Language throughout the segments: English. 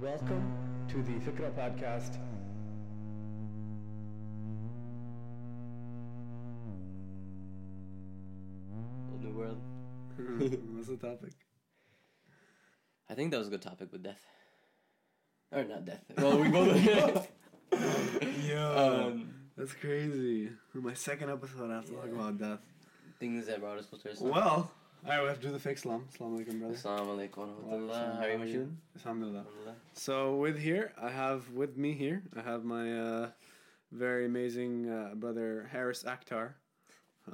Welcome to the Fikrah podcast. Whole new world. What's the topic? I think that was a good topic with death. Or not death. Well, we both. Yo, um, that's crazy. My second episode, I have to talk about death. things that brought us closer to Islam. Well, alright, we have to do the fake salam. Assalamu alaikum, brother. Assalamu alaikum. How are you, Alhamdulillah. So with here, I have with me here, I have my uh, very amazing uh, brother Harris Akhtar,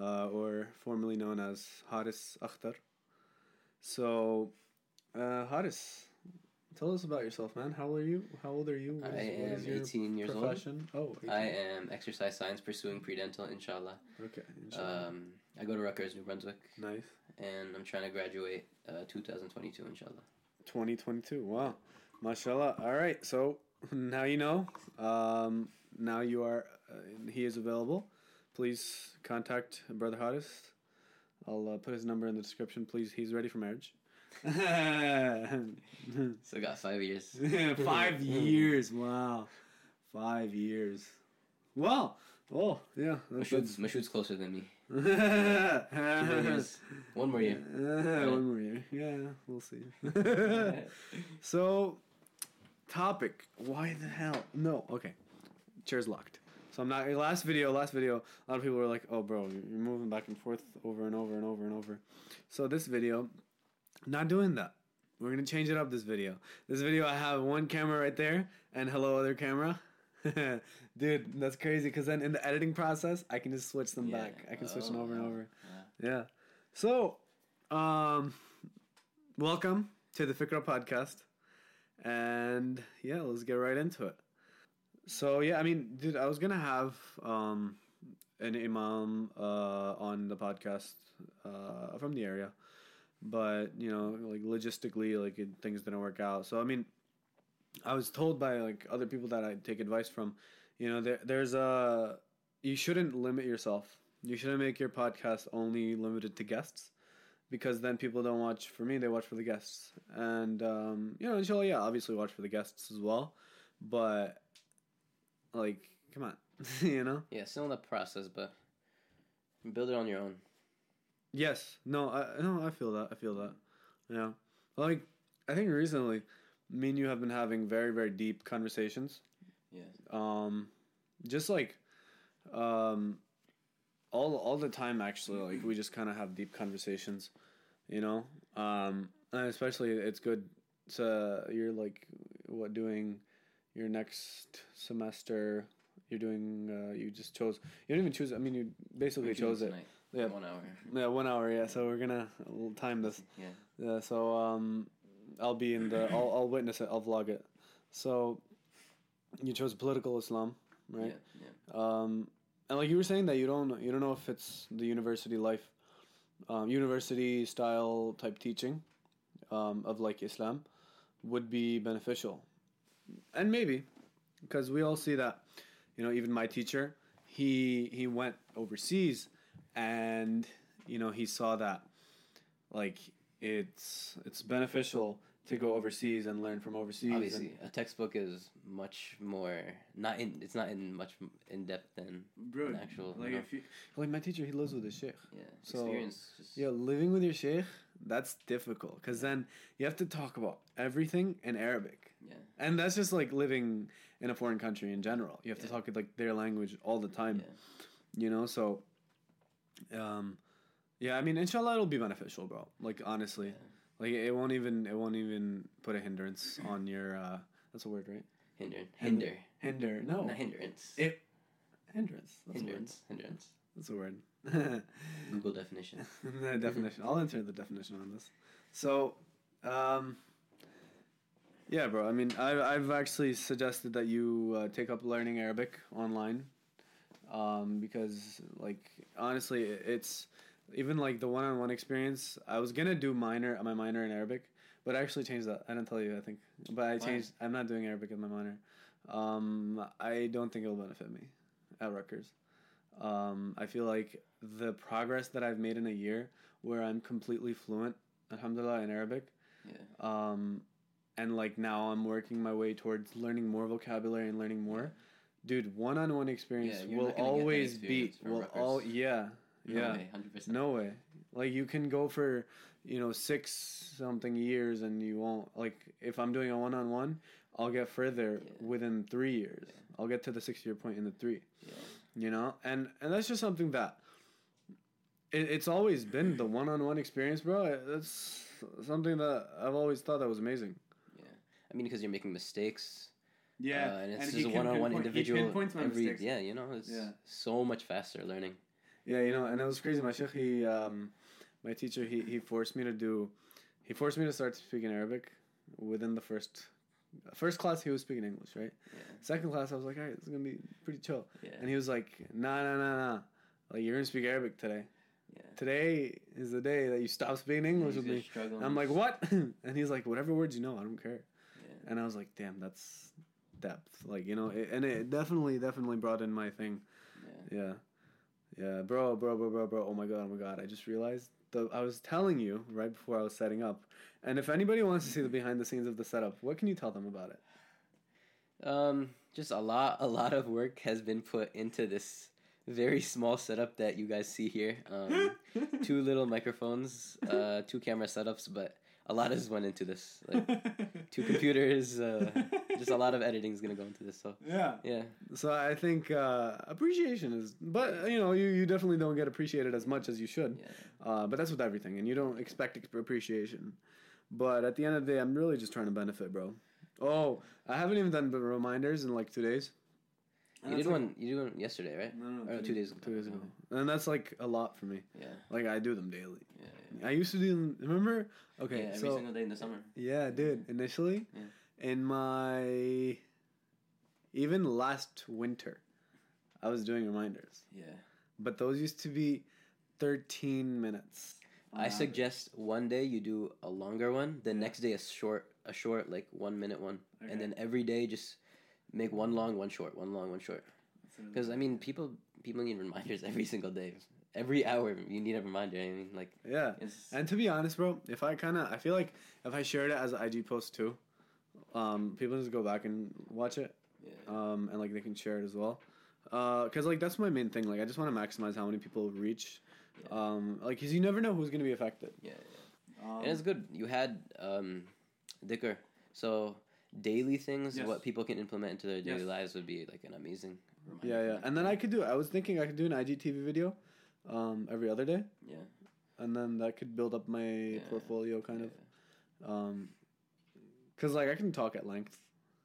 uh, or formerly known as Haaris Akhtar. So, uh, Haaris, tell us about yourself, man. How old are you? How old are you? What I am is your 18 years old. profession? Oh, 18. I am exercise science pursuing pre-dental, inshallah. Okay. inshallah. Um, I go to Rutgers, New Brunswick, nice. and I'm trying to graduate uh, 2022, inshallah. 2022. Wow. Mashallah. All right. So now you know. Um, now you are, uh, he is available. Please contact Brother Haaris. I'll uh, put his number in the description. Please, he's ready for marriage. So got five years. Five years. Wow. Five years. Wow. Oh, yeah. That's, Mashhud's, Mashhud's closer than me. Two more that's, years. One more year. Uh, one more year. Yeah, we'll see. so, topic. Why the hell? No. Okay. Chair's locked. So I'm not. Last video. Last video. A lot of people were like, "Oh, bro, you're moving back and forth over and over and over and over." So this video, not doing that. We're gonna change it up. This video. This video, I have one camera right there and hello other camera. Dude, that's crazy. Cause then in the editing process, I can just switch them Yeah. back. I can switch Oh, them over and over. Yeah. Yeah. So, um, welcome to the Fikrah podcast. And yeah, let's get right into it. So, yeah, I mean, dude, I was going to have um, an imam uh, on the podcast uh, from the area. But, you know, like logistically, like it, things didn't work out. So, I mean, I was told by like other people that I take advice from, you know, there, there's a, you shouldn't limit yourself. You shouldn't make your podcast only limited to guests because then people don't watch for me, they watch for the guests. And, um, you know, inshallah, yeah, obviously watch for the guests as well. But, like, come on, you know? Yeah, still in the process, but build it on your own. Yes. No, I no, I feel that. I feel that. Yeah. Like I think recently me and you have been having very, very deep conversations. Yeah. Um just like um all all the time actually like we just kind of have deep conversations, you know? Um and especially it's good to you're like what doing your next semester you're doing uh, you just chose you didn't even choose I mean you basically chose it. Tonight. Yeah. One hour. Yeah, one hour. Yeah, so we're gonna time this. Yeah. Yeah, so um, I'll be in the. I'll I'll witness it. I'll vlog it. So, you chose political Islam, right? Yeah. Yeah. Um, and like you were saying that you don't you don't know if it's the university life, um, university style type teaching, um, of like Islam, would be beneficial, and maybe, because we all see that, you know, even my teacher, he he went overseas, and you know he saw that, like it's it's beneficial to go overseas and learn from overseas. and- Obviously, a textbook is much more not in. It's not in much in depth than Bro, an actual. like you know, if you, like my teacher, he lives with his sheikh. yeah. so- experience. Just, Yeah, living with your sheikh, that's difficult because then you have to talk about everything in Arabic, Yeah. and that's just like living in a foreign country in general. You have to talk like their language all the time, Yeah. you know. So, um, yeah, I mean, inshallah, it'll be beneficial, bro. Like honestly, Yeah. like it won't even it won't even put a hindrance on your. uh That's a word, right? Hinder. Hinder. Hinder. No. Not hindrance. It. Hindrance. That's a word. hindrance. Hindrance. That's a word. Google definition. the definition. I'll enter the definition on this. So, um, yeah, bro. I mean, I've I've actually suggested that you uh, take up learning Arabic online, um, because like honestly, it's even like the one-on-one experience. I was gonna do minor my minor in Arabic, but I actually changed that. I didn't tell you, I think, but I Why? changed. I'm not doing Arabic in my minor. Um, I don't think it'll benefit me at Rutgers. Um, I feel like the progress that I've made in a year, where I'm completely fluent, alhamdulillah, in Arabic, Yeah. um, and like now I'm working my way towards learning more vocabulary and learning more. Dude, one-on-one experience Yeah, will not gonna get that always be experience for will all yeah yeah hundred percent. no way. Like you can go for, you know, six something years and you won't like if I'm doing a one on one, I'll get further Yeah. within three years. Yeah. I'll get to the six year point in the three. Yeah. You know? And and that's just something that it, it's always been the one on one experience, bro. That's something that I've always thought that was amazing. Yeah, I mean, because you're making mistakes. Yeah. uh, and it's he just a one-on-one individual. pinpoints every mistakes. yeah, you know, it's Yeah. so much faster learning. Yeah, you know, and it was crazy. My sheikh, he, um, my teacher, he, he forced me to do, he forced me to start speaking Arabic within the first, first class he was speaking English, right? Yeah, Second class, I was like, all right, it's gonna be pretty chill. yeah, And he was like, nah, nah, nah, nah, like you're gonna speak Arabic today. yeah. Today is the day that you stop speaking English with me. struggling. I'm like, what? and he's like, whatever words you know, I don't care. Yeah. And I was like, damn, that's depth. Like, you know, it, and it definitely, definitely brought in my thing. yeah. Yeah. Yeah, bro, bro, bro, bro, bro. Oh my god, oh my god. I just realized the I was telling you right before I was setting up. And if anybody wants to see the behind the scenes of the setup, what can you tell them about it? Um, just a lot, a lot of work has been put into this very small setup that you guys see here. Um, two little microphones, uh, two camera setups, but a lot has went into this. Like two computers, uh, just a lot of editing is gonna go into this. So Yeah. yeah, So I think uh, appreciation is, but you know, you, you definitely don't get appreciated as much as you should. yeah, Uh, but that's with everything, and you don't expect appreciation. But at the end of the day, I'm really just trying to benefit, bro. Oh, I haven't even done the reminders in like two days. You did one. You did one yesterday, right? No, no, Or two days ago. Two days ago, and that's like a lot for me. Yeah, Like I do them daily. yeah, yeah. I used to do them. Remember? Okay, yeah, every so single day in the summer. yeah, dude. Mm-hmm. Initially, Yeah. in my even last winter, I was doing reminders, Yeah. but those used to be thirteen minutes. I suggest one day you do a longer one, the Yeah. next day a short, a short like one minute one, Okay. and then every day just make one long, one short, one long, one short. Because I mean, people people need reminders every single day, every hour you need a reminder. I mean, like Yeah. And to be honest, bro, if I kind of, I feel like if I shared it as an IG post too, um, people just go back and watch it, yeah, um, and like they can share it as well. Uh, cause like that's my main thing. Like I just want to maximize how many people reach. Yeah. Um, like, cause you never know who's gonna be affected. yeah, yeah. Um, and it's good. You had um, Dhikr, so daily things, Yes. what people can implement into their daily Yes. lives would be like an amazing. Reminder yeah, yeah. And then I could do. I was thinking I could do an IGTV video, um, every other day, yeah, and then that could build up my Yeah. portfolio kind yeah. of. Um, cause like I can talk at length.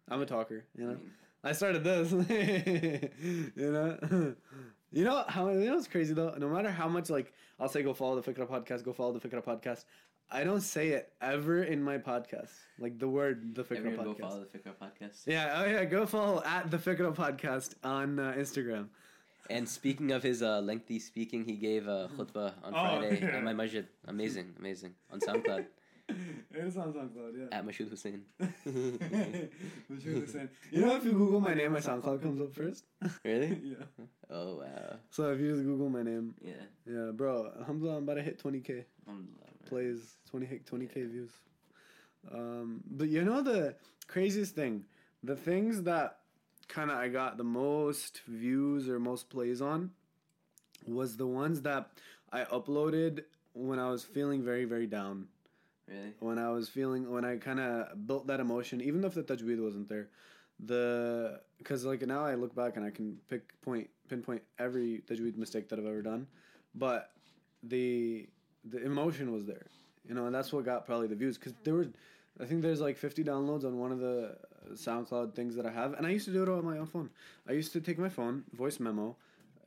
I'm a talker, you know. I mean, I started this. you know, you know how you know it's crazy though. No matter how much like I'll say, go follow the Fikrah podcast, go follow the Fikrah podcast. I don't say it ever in my podcast, like the word the Fikrah everyone go podcast. follow the Fikrah podcast. Yeah, oh yeah, go follow at the Fikrah podcast on uh, Instagram. And speaking of his uh, lengthy speaking, he gave a khutbah on Oh, Friday yeah. at my masjid. Amazing, amazing. On SoundCloud it is on SoundCloud, yeah. at Mashhud Hussain. you know, if you Google my name, my SoundCloud comes up first. Really? yeah. Oh wow. So if you just Google my name, Yeah. yeah, bro, alhamdulillah, I'm about to hit 20k. Alhamdulillah, man. Plays 20 hit 20k views. Um, but you know the craziest thing, the things that kind of I got the most views or most plays on was the ones that I uploaded when I was feeling very very down. Really? When I was feeling when I kind of built that emotion even if the tajweed wasn't there. The cuz like now I look back and I can pick point pinpoint every tajweed mistake that I've ever done. But the the emotion was there, you know, and that's what got probably the views because there were, I think there's like 50 downloads on one of the SoundCloud things that I have, and I used to do it on my own phone. I used to take my phone, voice memo,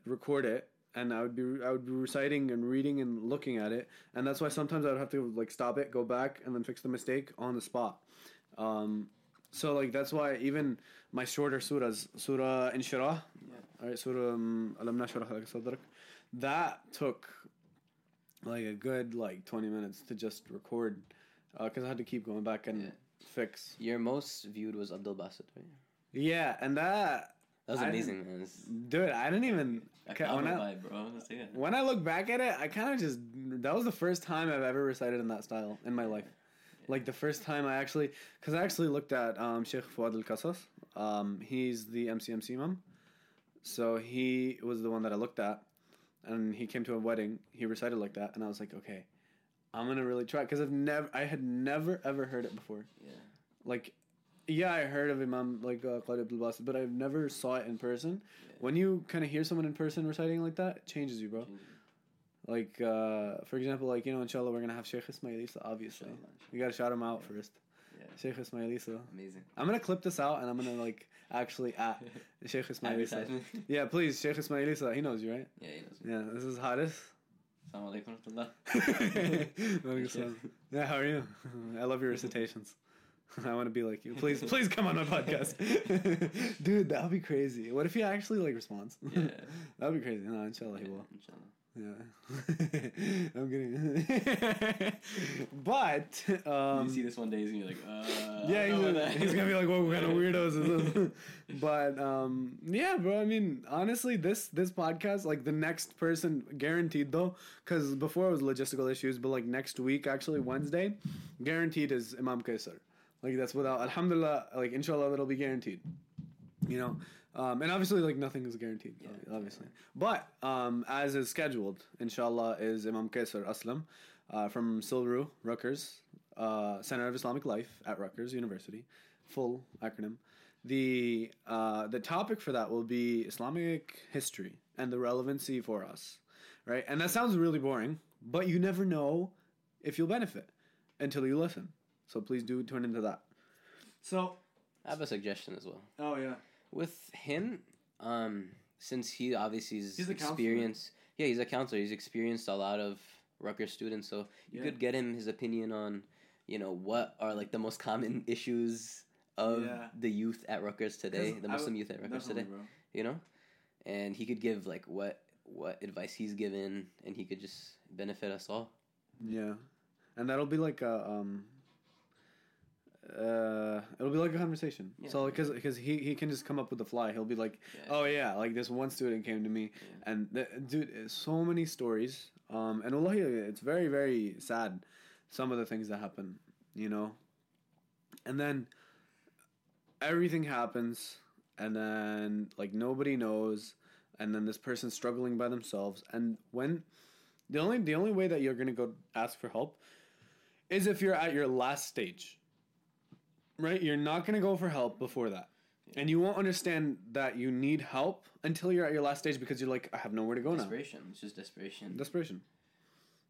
record it, and I would be I would be reciting and reading and looking at it, and that's why sometimes I would have to like stop it, go back, and then fix the mistake on the spot. Um, so like that's why even my shorter surahs, Surah Inshirah, Yeah. all right, Surah um, Alam Nashrah Sadrak, that took like a good like 20 minutes to just record because I had to keep going back and Yeah. fix. Your most viewed was Abdul Basit, right? Yeah, and that That was I amazing, man. Dude, I didn't even I when I, vibe, bro. Let's take it. when I look back at it, I kind of just that was the first time I've ever recited in that style in my life. Like the first time I actually, because I actually looked at um, Sheikh Fuad Al Qasas. Um, he's the MCMC imam. So he was the one that I looked at, and he came to a wedding. He recited like that, and I was like, okay, I'm gonna really try because I've never, I had never ever heard it before. Yeah. Like, yeah, I heard of Imam like uh, Qari Abdul Basit, but I've never saw it in person. Yeah. When you kind of hear someone in person reciting like that, it changes you, bro. Like, uh, for example, like, you know, inshallah, we're gonna have Sheikh Ismail Isa, obviously. Inshallah, You gotta shout him out first. Yeah. Sheikh Ismail Isa. Amazing. I'm gonna clip this out and I'm gonna, like, actually at Sheikh Ismail Isa. Yeah, please, Sheikh Ismail Isa. He knows you, right? yeah, he knows. me. Yeah, this is Haaris. Assalamu alaikum wa rahmatullah. Walaikum salam. yeah, how are you? I love your recitations. I want to be like you. Please, please come on my podcast. Dude, that would be crazy. What if he actually, like, responds? Yeah. that would be crazy. No, inshallah he will. inshallah. Yeah. I'm kidding. but um you see this one day, he's gonna be like, uh. yeah, he's gonna, he's gonna be like, "What kind of weirdos is this?" but um, yeah, bro. I mean, honestly, this this podcast, like the next person, guaranteed though, because before it was logistical issues, but like next week, actually Wednesday, guaranteed is Imam Kaiser. Like that's without Alhamdulillah, like inshallah, that'll be guaranteed. You know, um, and obviously, like nothing is guaranteed, Yeah, obviously. But um, as is scheduled, inshallah, is Imam Kaiser Aslam uh, from CILRU, Rutgers, uh, Center of Islamic Life at Rutgers University, full acronym. The uh, the topic for that will be Islamic history and the relevancy for us, right? And that sounds really boring, but you never know if you'll benefit until you listen. So please do tune into that. So, I have a suggestion as well. oh yeah, With him, um, since he obviously is He's experienced. Yeah, he's a counselor. He's experienced a lot of Rutgers students, so you Yeah. could get him his opinion on, you know, what are like the most common issues of Yeah. the youth at Rutgers today, the Muslim w- youth at Rutgers today. bro. You know, and he could give like what what advice he's given, and he could just benefit us all. Yeah, and that'll be like a um. Uh, it'll be like a conversation. Yeah. So because because he he can just come up with the fly. He'll be like, Yeah. oh yeah, like this one student came to me, Yeah. and the, dude, so many stories. Um, and wallahi, it's very very sad. Some of the things that happen, you know. And then everything happens, and then like nobody knows, and then this person's struggling by themselves. And when the only the only way that you're gonna go ask for help is if you're at your last stage. Right? You're not gonna go for help before that. And you won't understand that you need help until you're at your last stage because you're like, I have nowhere to go now. Desperation. It's just desperation. Desperation.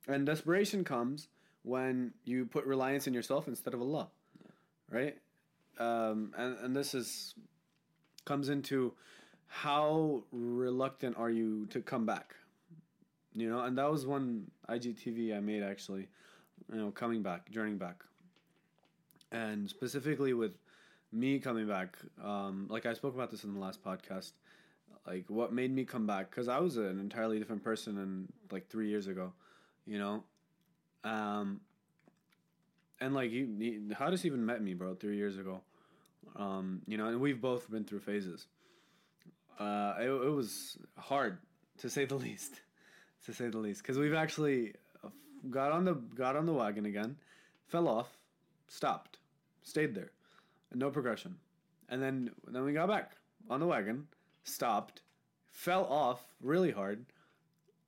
And desperation comes when you put reliance in yourself instead of Allah. Right? Um, and, and this is comes into how reluctant are you to come back? You know, and that was one IGTV I made actually, you know, coming back, journeying back. And specifically with me coming back, um, like I spoke about this in the last podcast, like what made me come back because I was an entirely different person in like three years ago, you know, um, and like you, you Hadis even met me, bro, three years ago, um, you know, and we've both been through phases. Uh, it, it was hard to say the least, to say the least, because we've actually uh, got on the got on the wagon again, fell off, stopped, stayed there, no progression, and then then we got back on the wagon, stopped, fell off really hard,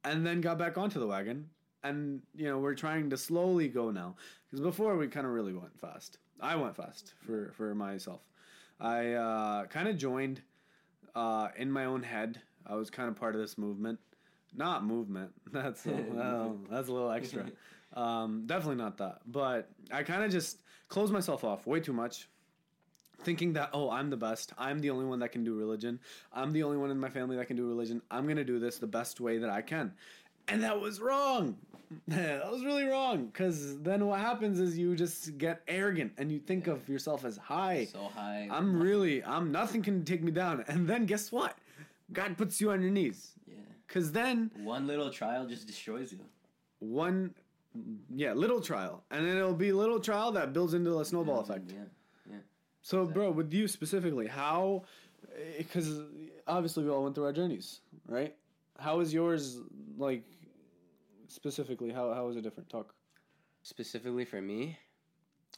and then got back onto the wagon, and you know we're trying to slowly go now because before we kind of really went fast. I went fast for for myself. I uh, kind of joined uh, in my own head. I was kind of part of this movement, not movement. That's a, well, that's a little extra. Um, definitely not that. But I kind of just closed myself off way too much thinking that oh i'm the best. I'm the only one that can do religion. I'm the only one in my family that can do religion. I'm going to do this the best way that i can. And that was wrong. That was really wrong. Because then what happens is you just get arrogant and you think of yourself as high. So high. i'm really i'm nothing can take me down. And then guess what? God puts you on your knees. Yeah. because then One little trial just destroys you. one yeah little trial and then it'll be little trial that builds into a snowball effect Yeah. yeah. So, bro, with you specifically, how? Because obviously we all went through our journeys, right? How is yours like? Specifically, how how is it different? Talk. Specifically for me,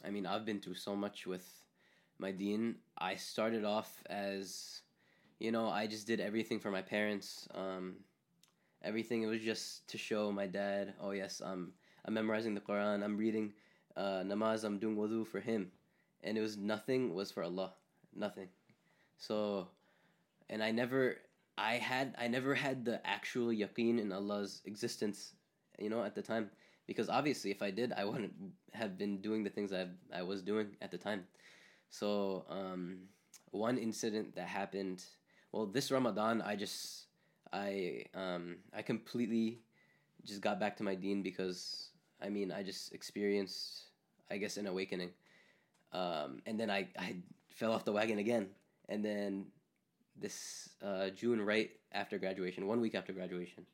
I mean, I've been through so much with my deen. I started off as, you know, I just did everything for my parents. Um, everything it was just to show my dad, oh yes, I'm I'm memorizing the Quran. I'm reading uh, namaz. I'm doing wudu for him, and it was nothing was for Allah, nothing. So, and I never, I had, I never had the actual yaqeen in Allah's existence, you know, at the time, because obviously, if I did, I wouldn't have been doing the things I I was doing at the time. So, um, one incident that happened, well, this Ramadan, I just, I, um, I completely just got back to my deen because I mean I just experienced I guess an awakening, um, and then I I fell off the wagon again, and then this uh, June right after graduation, one week after graduation,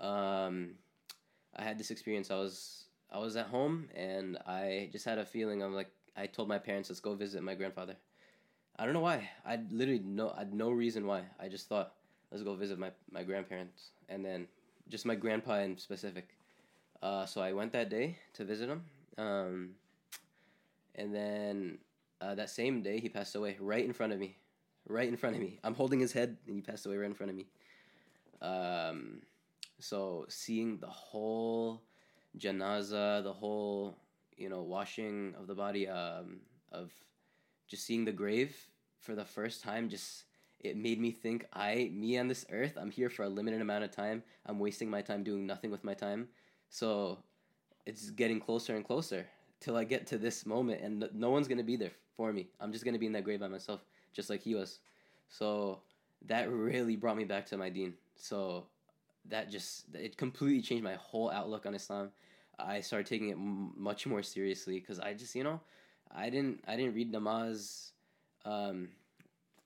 um, I had this experience. I was I was at home and I just had a feeling. I'm like I told my parents let's go visit my grandfather. I don't know why. I literally no I had no reason why. I just thought let's go visit my, my grandparents and then just my grandpa in specific. Uh, so I went that day to visit him. Um, and then uh, that same day, he passed away right in front of me. Right in front of me. I'm holding his head, and he passed away right in front of me. Um, so seeing the whole janaza, the whole, you know, washing of the body, um, of just seeing the grave for the first time, just it made me think I, me on this earth, I'm here for a limited amount of time. I'm wasting my time doing nothing with my time. So it's getting closer and closer till I get to this moment, and no one's gonna be there for me. I'm just gonna be in that grave by myself, just like he was. So that really brought me back to my deen. So that just it completely changed my whole outlook on Islam. I started taking it m- much more seriously because I just you know I didn't I didn't read namaz um,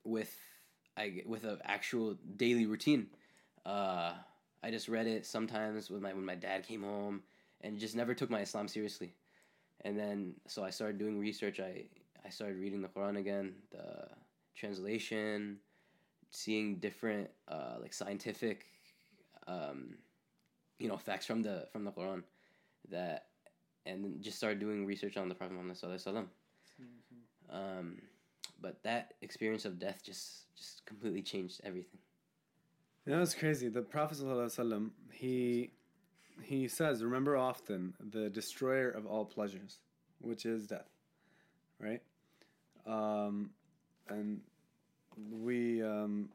with I with an actual daily routine. Uh, I just read it sometimes with my when my dad came home, and just never took my Islam seriously. And then so I started doing research. I I started reading the Quran again, the translation, seeing different uh, like scientific, um, you know, facts from the from the Quran, that, and then just started doing research on the Prophet Muhammad Sallallahu Alaihi Wasallam. Um, but that experience of death just just completely changed everything. You know, it's crazy. The Prophet ﷺ, he he says, "Remember often the destroyer of all pleasures, which is death." Right, um, and we um,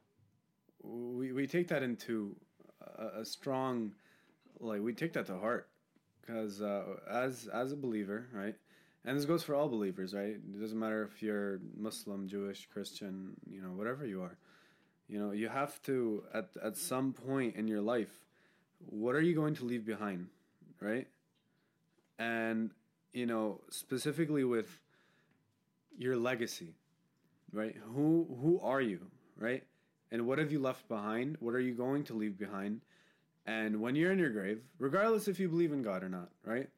we we take that into a, a strong, like we take that to heart, because uh, as as a believer, right, and this goes for all believers, right? It doesn't matter if you're Muslim, Jewish, Christian, you know, whatever you are. You know, you have to at at some point in your life, what are you going to leave behind, right? And you know, specifically with your legacy, right? Who who are you, right? And what have you left behind? What are you going to leave behind? And when you're in your grave, regardless if you believe in God or not, right?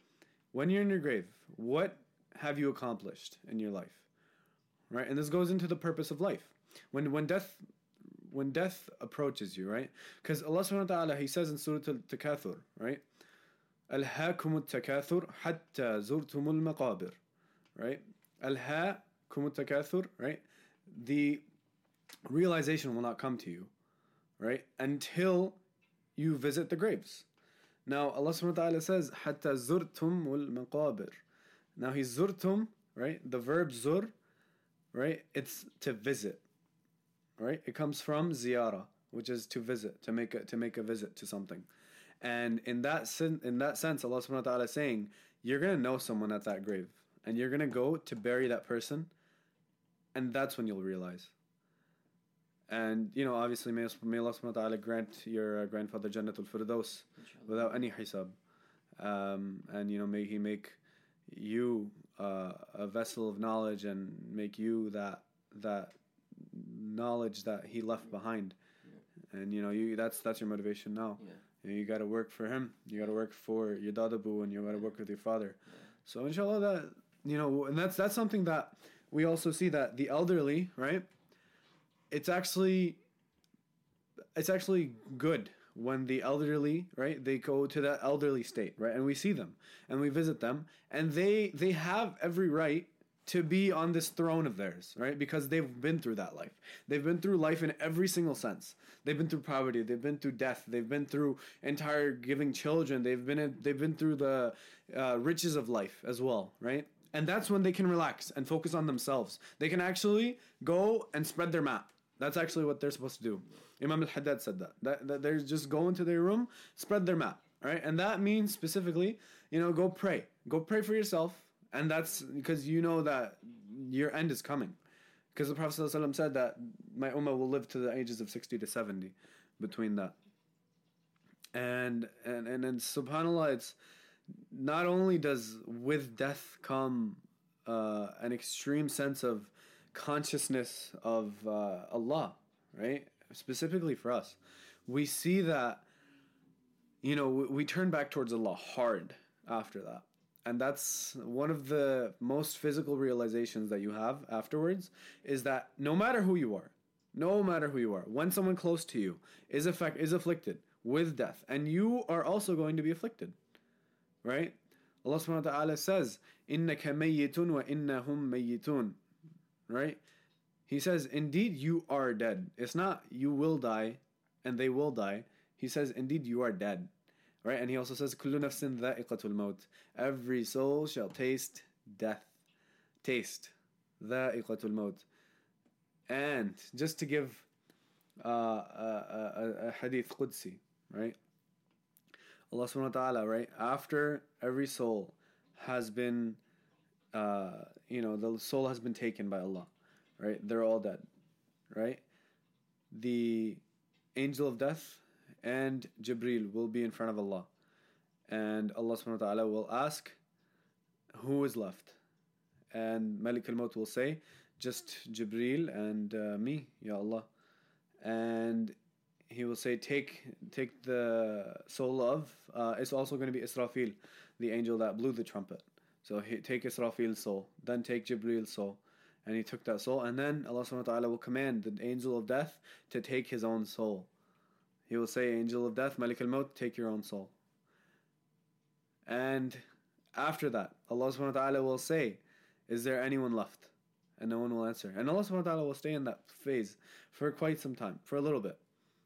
When you're in your grave, what have you accomplished in your life? Right? And this goes into the purpose of life. When when death when death approaches you, right? Because Allah subhanahu wa ta'ala, He says in Surah Al Takathur, right? Alhaakum al takathur hatta zurtumul maqabir, right? Alhaakum al takathur, right? The realization will not come to you, right? Until you visit the graves. Now Allah subhanahu wa ta'ala says, Hatta zurtumul maqabir. Now he's zurtum, right? The verb zur, right? It's to visit right it comes from ziyara which is to visit to make a to make a visit to something and in that sen- in that sense, Allah subhanahu wa ta'ala is saying, you're gonna know someone at that grave. And you're gonna go to bury that person, and that's when you'll realize. And you know, obviously, may, may Allah subhanahu wa ta'ala grant your uh, grandfather Jannatul Firdaus without any hisab. Um, and you know, may He make you uh, a vessel of knowledge and make you that that knowledge that He left behind. And you know, you that's that's your motivation now. Yeah. You, know, you got to work for him. You got to work for your dadabu, and you got to work with your father. So inshallah, that you know, and that's that's something that we also see that the elderly, right? It's actually, it's actually good when the elderly, right, they go to that elderly state, right, and we see them and we visit them, and they they have every right to be on this throne of theirs, right? Because they've been through that life. They've been through life in every single sense. They've been through poverty. They've been through death. They've been through entire giving children. They've been they've been through the uh, riches of life as well, right? And that's when they can relax and focus on themselves. They can actually go and spread their map. That's actually what they're supposed to do. Imam al-Haddad said that. That, that they're just go into their room, spread their map, right? And that means specifically, you know, go pray. Go pray for yourself. And that's because you know that your end is coming. Because the Prophet ﷺ said that my ummah will live to the ages of 60 to 70 between that. And and and, and subhanallah, it's not only does with death come uh, an extreme sense of consciousness of uh, Allah, right? Specifically for us, we see that you know we, we turn back towards Allah hard after that and that's one of the most physical realizations that you have afterwards is that no matter who you are no matter who you are when someone close to you is affect is afflicted with death and you are also going to be afflicted right? Allah subhanahu wa ta'ala says innaka mayyitun wa innahum mayyitun right? He says indeed you are dead. It's not you will die and they will die. He says indeed you are dead Right? And he also says, Kullu nafsin dha'iqatul maut. Every soul shall taste death. Taste. Dha'iqatul maut. And just to give uh, a, a, a hadith Qudsi, right? Allah subhanahu wa ta'ala, right? After every soul has been, uh, you know, the soul has been taken by Allah, right? They're all dead, right? The angel of death and Jibril will be in front of Allah. And Allah subhanahu wa ta'ala will ask, Who is left? And Malik al Maut will say, Just Jibril and uh, me, Ya Allah. And he will say, Take take the soul of, uh, it's also going to be Israfil, the angel that blew the trumpet. So he, take Israfil's soul, then take Jibril's soul. And he took that soul, and then Allah subhanahu wa ta'ala will command the angel of death to take his own soul. He will say, Angel of death, Malik al Maut, take your own soul. And after that, Allah subhanahu wa ta'ala will say, Is there anyone left? And no one will answer. And Allah subhanahu wa ta'ala will stay in that phase for quite some time, for a little bit.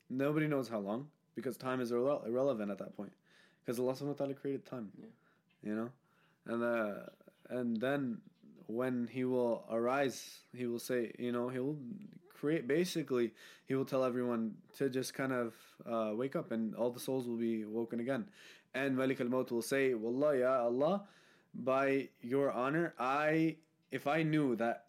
Nobody knows how long, because time is irre- irrelevant at that point. Because Allah subhanahu wa ta'ala created time. Yeah. You know? And uh, and then when he will arise, he will say, you know, he will create basically he will tell everyone to just kind of uh, wake up and all the souls will be woken again. And Malik al-Maut will say wallah ya Allah by your honor I if I knew that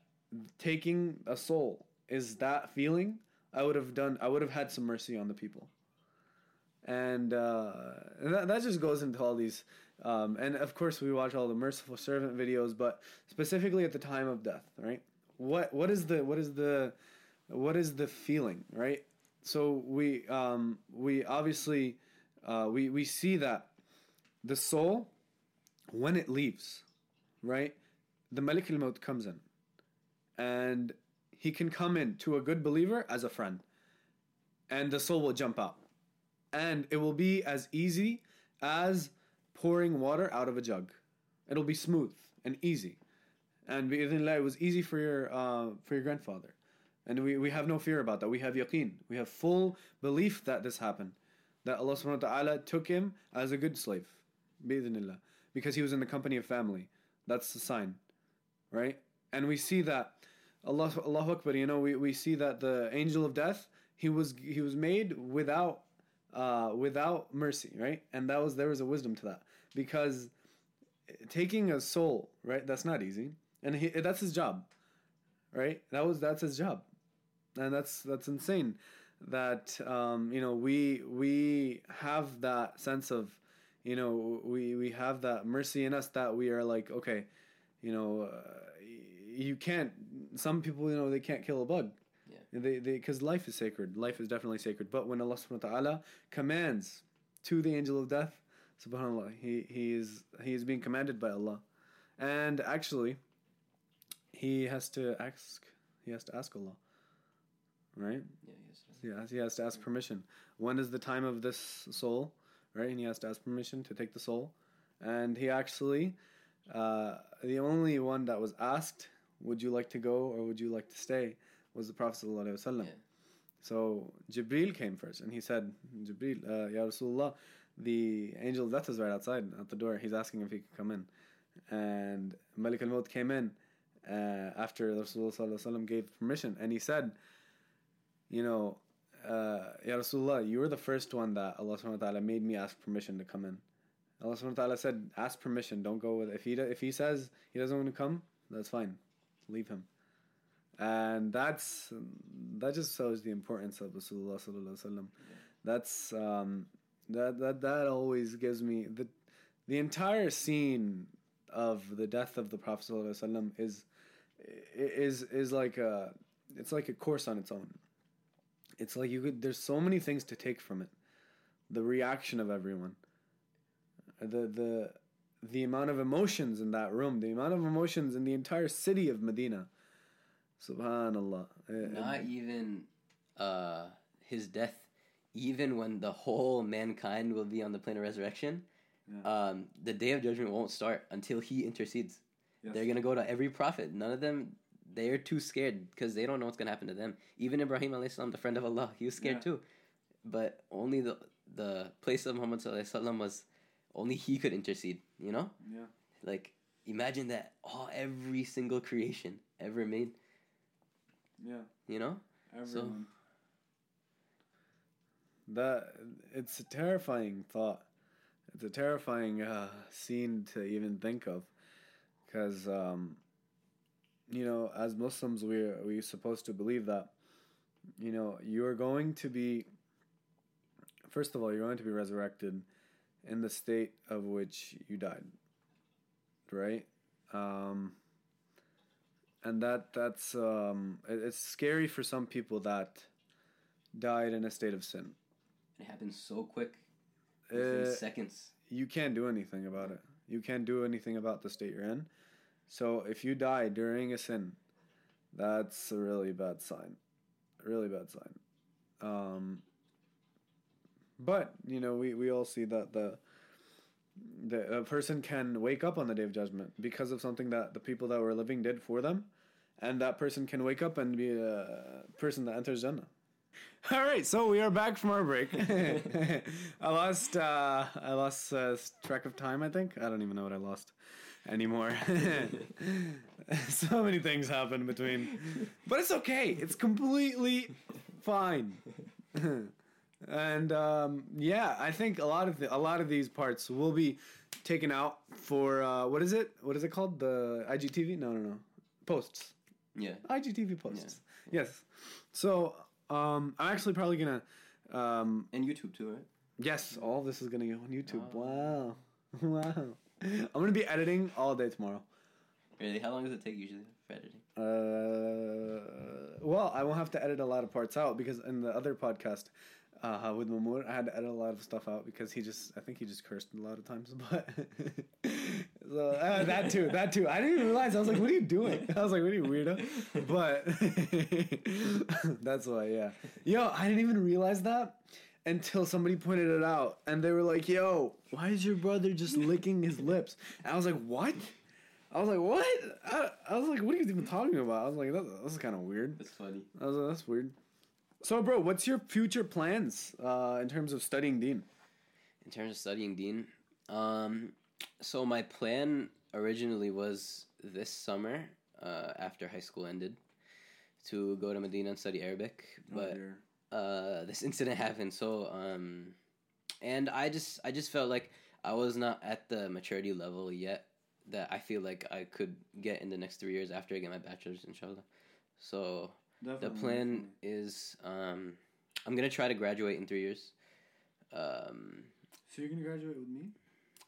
taking a soul is that feeling I would have done I would have had some mercy on the people. And, uh, and that, that just goes into all these um, and of course we watch all the merciful servant videos but specifically at the time of death right? What what is the what is the what is the feeling, right? So we um, we obviously uh, we we see that the soul when it leaves, right? The Malik al Maut comes in, and he can come in to a good believer as a friend, and the soul will jump out, and it will be as easy as pouring water out of a jug. It'll be smooth and easy, and it was easy for your uh, for your grandfather and we, we have no fear about that. We have yaqeen. We have full belief that this happened. That Allah subhanahu wa ta'ala took him as a good slave. Bi'idhnillah. Because he was in the company of family. That's the sign. Right? And we see that Allah Allahu Akbar, you know, we, we see that the angel of death, he was he was made without uh, without mercy, right? And that was there was a wisdom to that. Because taking a soul, right, that's not easy. And he, that's his job. Right? That was that's his job and that's that's insane that um, you know we we have that sense of you know we we have that mercy in us that we are like okay you know uh, you can't some people you know they can't kill a bug. Yeah. they they because life is sacred. Life is definitely sacred. But when Allah subhanahu wa ta'ala commands to the angel of death subhanallah he he is he is being commanded by Allah. And actually he has to ask he has to ask Allah right? Yeah. He has, he has to ask permission. When is the time of this soul, right? And he has to ask permission to take the soul. And he actually, uh, the only one that was asked, "Would you like to go or would you like to stay?" was the Prophet sallallahu alaihi wasallam. Yeah. So Jibril came first, and he said, "Jibril, uh, Ya Rasulullah, the angel of death is right outside at the door. He's asking if he can come in." And Malik al Maut came in uh, after Rasulullah gave permission, and he said, "You know, uh, Ya Rasulullah, you were the first one that Allah subhanahu wa taala made me ask permission to come in. Allah subhanahu wa taala said, ask permission, don't go with if he if he says he doesn't want to come, that's fine. Leave him. And that's that just shows the importance of Rasulullah sallallahu alaihi wasallam. That's um that that that always gives me the the entire scene of the death of the Prophet sallallahu alaihi wasallam is is is like a it's like a course on its own. It's like you could there's so many things to take from it. The reaction of everyone. The the the amount of emotions in that room, the amount of emotions in the entire city of Medina. Subhanallah. Uh, Not even uh, his death, even when the whole mankind will be on the plane of resurrection, Yeah. um, the day of judgment won't start until he intercedes. Yes. They're gonna go to every prophet. None of them, they're too scared because they don't know what's gonna happen to them. Even Ibrahim alayhi salam, the friend of Allah, he was scared Yeah. too. But only the the place of Muhammad sallallahu alaihi was only he could intercede. You know, Yeah. like imagine that all every single creation ever made. Yeah. You know, Everyone. That it's a terrifying thought. It's a terrifying uh, scene to even think of, because um, you know, as Muslims, we are we supposed to believe that, you know, you are going to be. First of all, you're going to be resurrected, in the state of which you died. Right, um, and that that's um, it- it's scary for some people that died in a state of sin. it happens so quick, within Uh, seconds. you can't do anything about it. You can't do anything about the state you're in. So if you die during a sin, that's a really bad sign. A really bad sign. Um, but you know, we, we all see that the the a person can wake up on the day of judgment because of something that the people that were living did for them, and that person can wake up and be a person that enters Jannah. All right, so we are back from our break. I lost uh, I lost uh, track of time. I think I don't even know what I lost anymore. so many things happened between, but it's okay. It's completely fine. and um, yeah, I think a lot of the, a lot of these parts will be taken out for uh, what is it? What is it called? The IGTV? No, no, no. Posts. Yeah, IGTV posts. Yes. So um, I'm actually probably gonna. Um, and YouTube too, right? yes, all this is gonna go on YouTube. Oh. Wow, wow. I'm gonna be editing all day tomorrow. Really? How long does it take usually for editing? Uh, well, I won't have to edit a lot of parts out because in the other podcast uh, with Mamour, I had to edit a lot of stuff out because he just, I think he just cursed a lot of times. But so uh, that too, that too. I didn't even realize. I was like, "What are you doing?" I was like, "What are you weirdo?" But that's why, yeah. Yo, I didn't even realize that until somebody pointed it out, and they were like, "Yo, why is your brother just licking his lips?" And I was like, "What?" I was like, "What?" I, I was like, "What are you even talking about?" I was like, "That, that's kind of weird." That's funny. I was like, "That's weird." So, bro, what's your future plans uh, in terms of studying deen? In terms of studying deen, um, so my plan originally was this summer, uh, after high school ended, to go to Medina and study Arabic, but uh, this incident happened. So, um, and I just I just felt like I was not at the maturity level yet that I feel like I could get in the next three years after I get my bachelor's, inshallah. So the plan is um, I'm gonna try to graduate in three years. Um, So you're gonna graduate with me?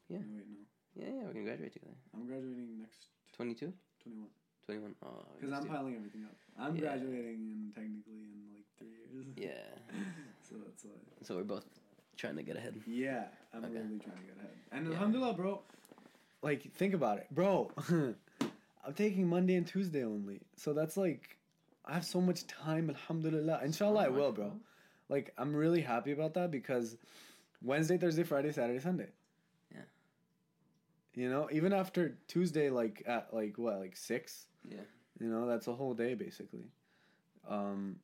Yeah. No, wait, no. yeah, yeah, we're gonna graduate together. I'm graduating next 22? 21. 21? Oh, Because I'm piling everything up. I'm Yeah. graduating in technically in like three years. Yeah. so that's why. So we're both trying to get ahead. Yeah, I'm Okay. really trying to get ahead. And Yeah. alhamdulillah, bro. Like, think about it, bro. I'm taking Monday and Tuesday only, so that's like I have so much time. Alhamdulillah. Inshallah, I will, bro. Like I'm really happy about that because Wednesday, Thursday, Friday, Saturday, Sunday. Yeah. You know, even after Tuesday, like at like what, like six. Yeah. You know, that's a whole day basically. Um.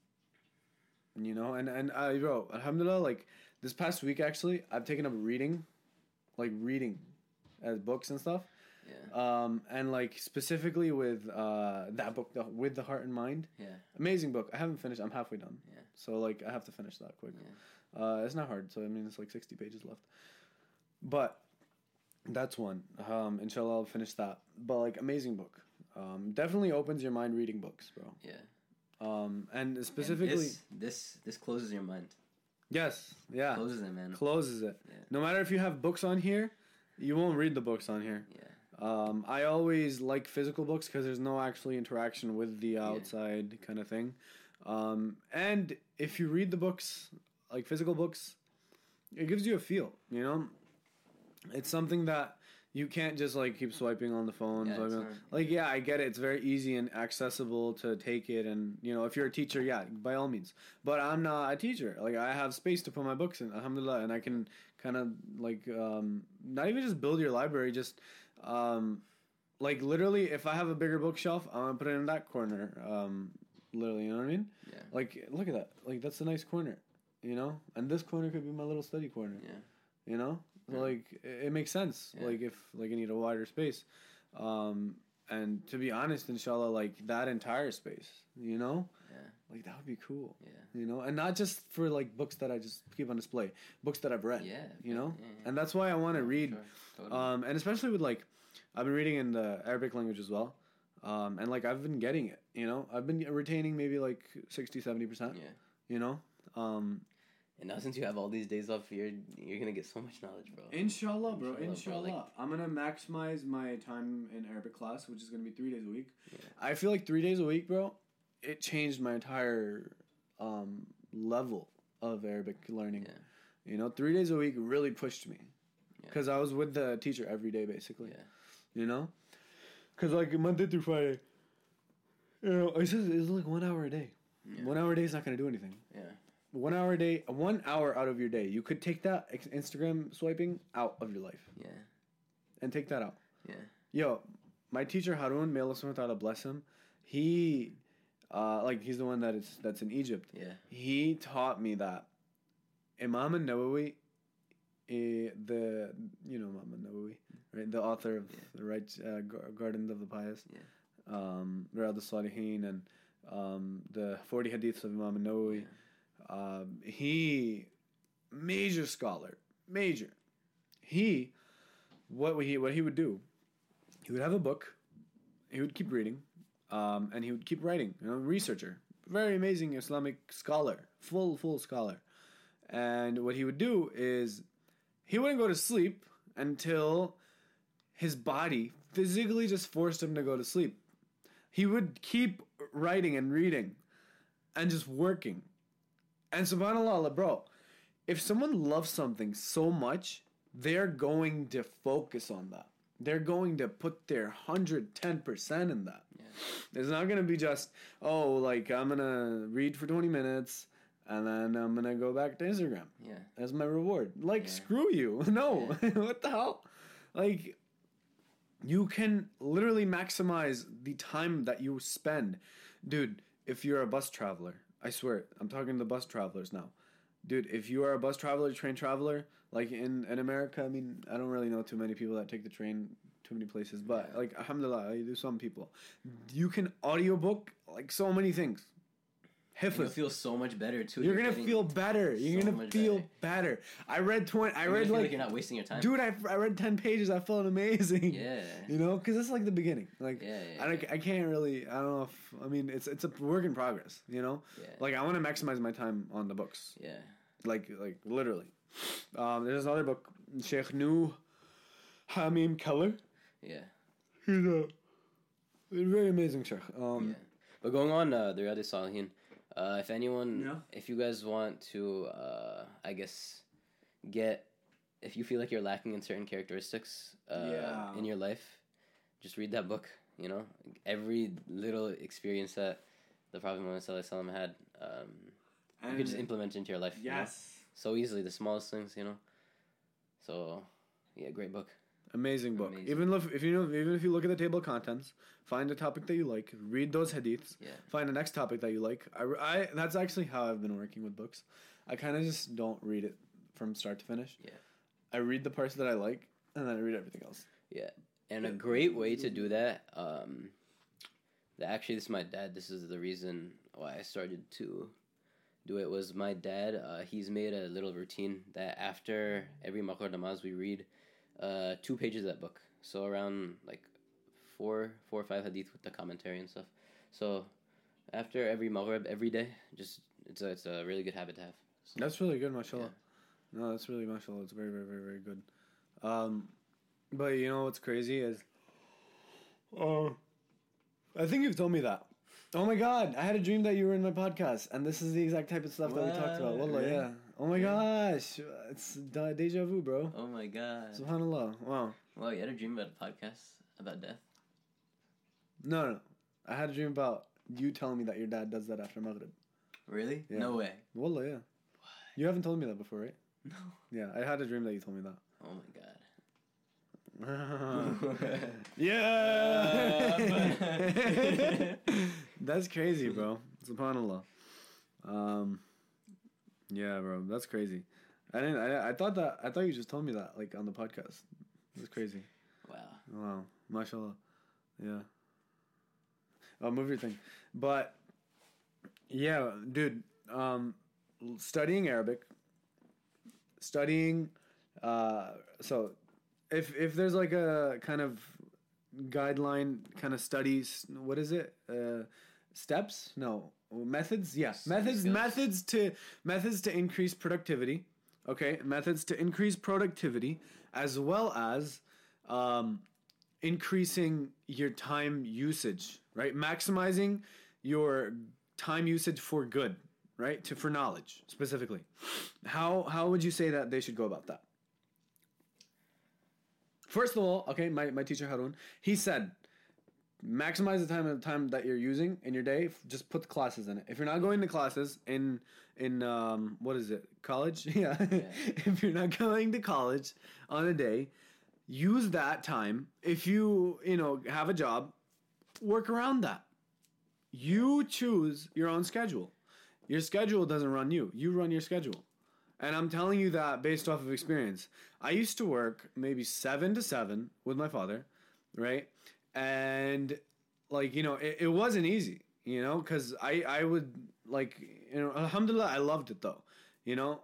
You know, and and I bro, Alhamdulillah, like this past week actually, I've taken up reading, like reading, as books and stuff. Yeah. Um, and like specifically with uh that book, the, with the heart and mind. Yeah. Amazing book. I haven't finished. I'm halfway done. Yeah. So like I have to finish that quick. Yeah. Uh, it's not hard. So I mean, it's like sixty pages left. But that's one. Um, inshallah, I'll finish that. But like amazing book. Um, definitely opens your mind reading books, bro. Yeah. Um, and And specifically, this, this this closes your mind. yes, yeah, Closes it, man. closes it. Yeah. No matter if you have books on here, you won't read the books on here. Yeah. Um, I always like physical books because there's no actually interaction with the outside kind of thing. Um, and if you read the books, like physical books, it gives you a feel. You know, it's something that you can't just like keep swiping on the phone. Yeah, swiping on- like yeah, I get it. It's very easy and accessible to take it, and you know, if you're a teacher, yeah, by all means. But I'm not a teacher. Like I have space to put my books in, alhamdulillah, and I can kind of like um, not even just build your library, just um, like literally, if I have a bigger bookshelf, I'm gonna put it in that corner. Um, literally, you know what I mean? Yeah. Like, look at that. Like that's a nice corner, you know. And this corner could be my little study corner. Yeah. You know, Yeah. like it, makes sense. Yeah. Like if like I need a wider space, um, and to be honest, inshallah, like that entire space, you know, Yeah. like that would be cool. Yeah. You know, and not just for like books that I just keep on display, books that I've read. Yeah. You know, Yeah, and that's why I want to read sure. Totally. um, and especially with like, I've been reading in the Arabic language as well. Um, and like I've been getting it, you know, I've been retaining maybe like 60, 70%, yeah. you know? Um, And now since you have all these days off, you're you're gonna get so much knowledge, bro. inshallah, bro, Inshallah, inshallah. bro, like- I'm to maximize my time in Arabic class, which is to be three days a week. Yeah. I feel like three days a week, bro, it changed my entire um, level of Arabic learning. Yeah. You know, three days a week really pushed me. Yeah. Because I was with the teacher every day, basically. Yeah. you know because like monday through friday you know it's just it's like one hour a day Yeah. one hour a day is not going to do anything Yeah. One hour a day one hour out of your day you could take that instagram swiping out of your life Yeah. and take that out Yeah. yo my teacher harun may allah subhanahu wa ta'ala bless him he uh like he's the one that is that's in egypt Yeah. he taught me that imam an-nawawi eh, the you know imam an-nawawi right the author of Yeah. the right uh, gardens of the pious Yeah. um Riyadh al-Salihin and um the 40 hadiths of imam an-nawawi um he major scholar major. He what he what he would do? He would have a book he would keep reading um, and he would keep writing. You know researcher very amazing islamic scholar full full scholar. And what he would do is he wouldn't go to sleep until his body physically just forced him to go to sleep. He would keep writing and reading and just working and subhanallah bro if someone loves something so much they're going to focus on that they're going to put their 110% in that Yeah. it's not gonna be just oh like I'm gonna read for 20 minutes and then I'm gonna go back to Instagram Yeah. as my reward. Like Yeah. screw you. No. what the hell? Like you can literally maximize the time that you spend. Dude, if you're a bus traveler, I swear, I'm talking to the bus travelers now. Dude, if you are a bus traveler, train traveler, like in, in America, I mean, I don't really know too many people that take the train too many places, but like alhamdulillah, I do some people. You can audiobook like so many things. And you'll feel so much better too. You're gonna feel better. You're so gonna feel better. I read twenty. I you're read feel like, you're not wasting your time. dude. I, I read ten pages. I felt amazing. Yeah. You know, because that's like the beginning. Like Yeah. Yeah. I don't. I can't really. I don't know if. I mean, it's it's a work in progress. You know, yeah. like I want to maximize my time on the books. yeah. Like like literally. Um, there's another book, Sheikh Nu Hamim Keller. Yeah. He's a very amazing Sheikh. Um, yeah. But going on uh, the Riyadh Salihin, uh, if anyone, Yeah. if you guys want to, uh, I guess, get, if you feel like you're lacking in certain characteristics uh, Yeah. in your life, just read that book. You know, every little experience that the Prophet Muhammad Sallallahu Alaihi Wasallam had. Um, you And could just implement into your life. you know? yes, So easily, the smallest things, you know. So, yeah, great book. Amazing book. Amazing. Even if if you know, even if you look at the table of contents, find a topic that you like, read those hadiths, Yeah. find the next topic that you like. I, I that's actually how I've been working with books. I kind of just don't read it from start to finish. Yeah. I read the parts that I like, and then I read everything else. Yeah, And a great way to do that, um, that actually, this is my dad. This is the reason why I started to do it. Was my dad? Uh, he's made a little routine that after every Maghrib namaz, we read uh, two pages of that book. So around like four, four or five hadith with the commentary and stuff. So after every Maghrib, every day, just it's a it's a really good habit to have. So, That's really good, mashallah. No, that's really mashallah. It's very, very, very, very good. Um, but you know what's crazy is, oh, I think you've told me that. Oh my god, I had a dream that you were in my podcast, and this is the exact type of stuff that we talked about. What? Wallah, yeah. Oh my gosh, it's deja vu, bro. Oh my god! Subhanallah. Wow. Well, you had a dream about a podcast about death. No, no, I had a dream about you telling me that your dad does that after Maghrib. Really? Yeah. No way. Wallah, yeah. What? You haven't told me that before, right? No. Yeah, I had a dream that you told me that. Oh my god. yeah. that's crazy, bro. Subhanallah. Um, yeah, bro, that's crazy. I didn't. I, I thought that. I thought you just told me that, like on the podcast. That's crazy. Wow. Wow, mashallah. Yeah. Oh, move your thing, but yeah, dude. Um, studying Arabic. Studying, uh, so if if there's like a kind of guideline kind of studies, what is it? Uh, steps? No, methods. Yeah, methods. skills. Methods to methods to increase productivity. Okay, methods to increase productivity as well as um, increasing your time usage. Right, maximizing your time usage for good. Right, to for knowledge specifically. How how would you say that they should go about that? First of all, okay, my, my teacher Harun, he said, maximize the time of the time that you're using in your day. Just put the classes in it. If you're not going to classes in in um what is it college? Yeah. if you're not going to college on a day, use that time. If you you know have a job, work around that. You choose your own schedule. Your schedule doesn't run you. You run your schedule. And I'm telling you that based off of experience. I used to work maybe seven to seven with my father, right? And like, you know, it, it wasn't easy, you know, because I, I would like, you know, alhamdulillah, I loved it though, you know.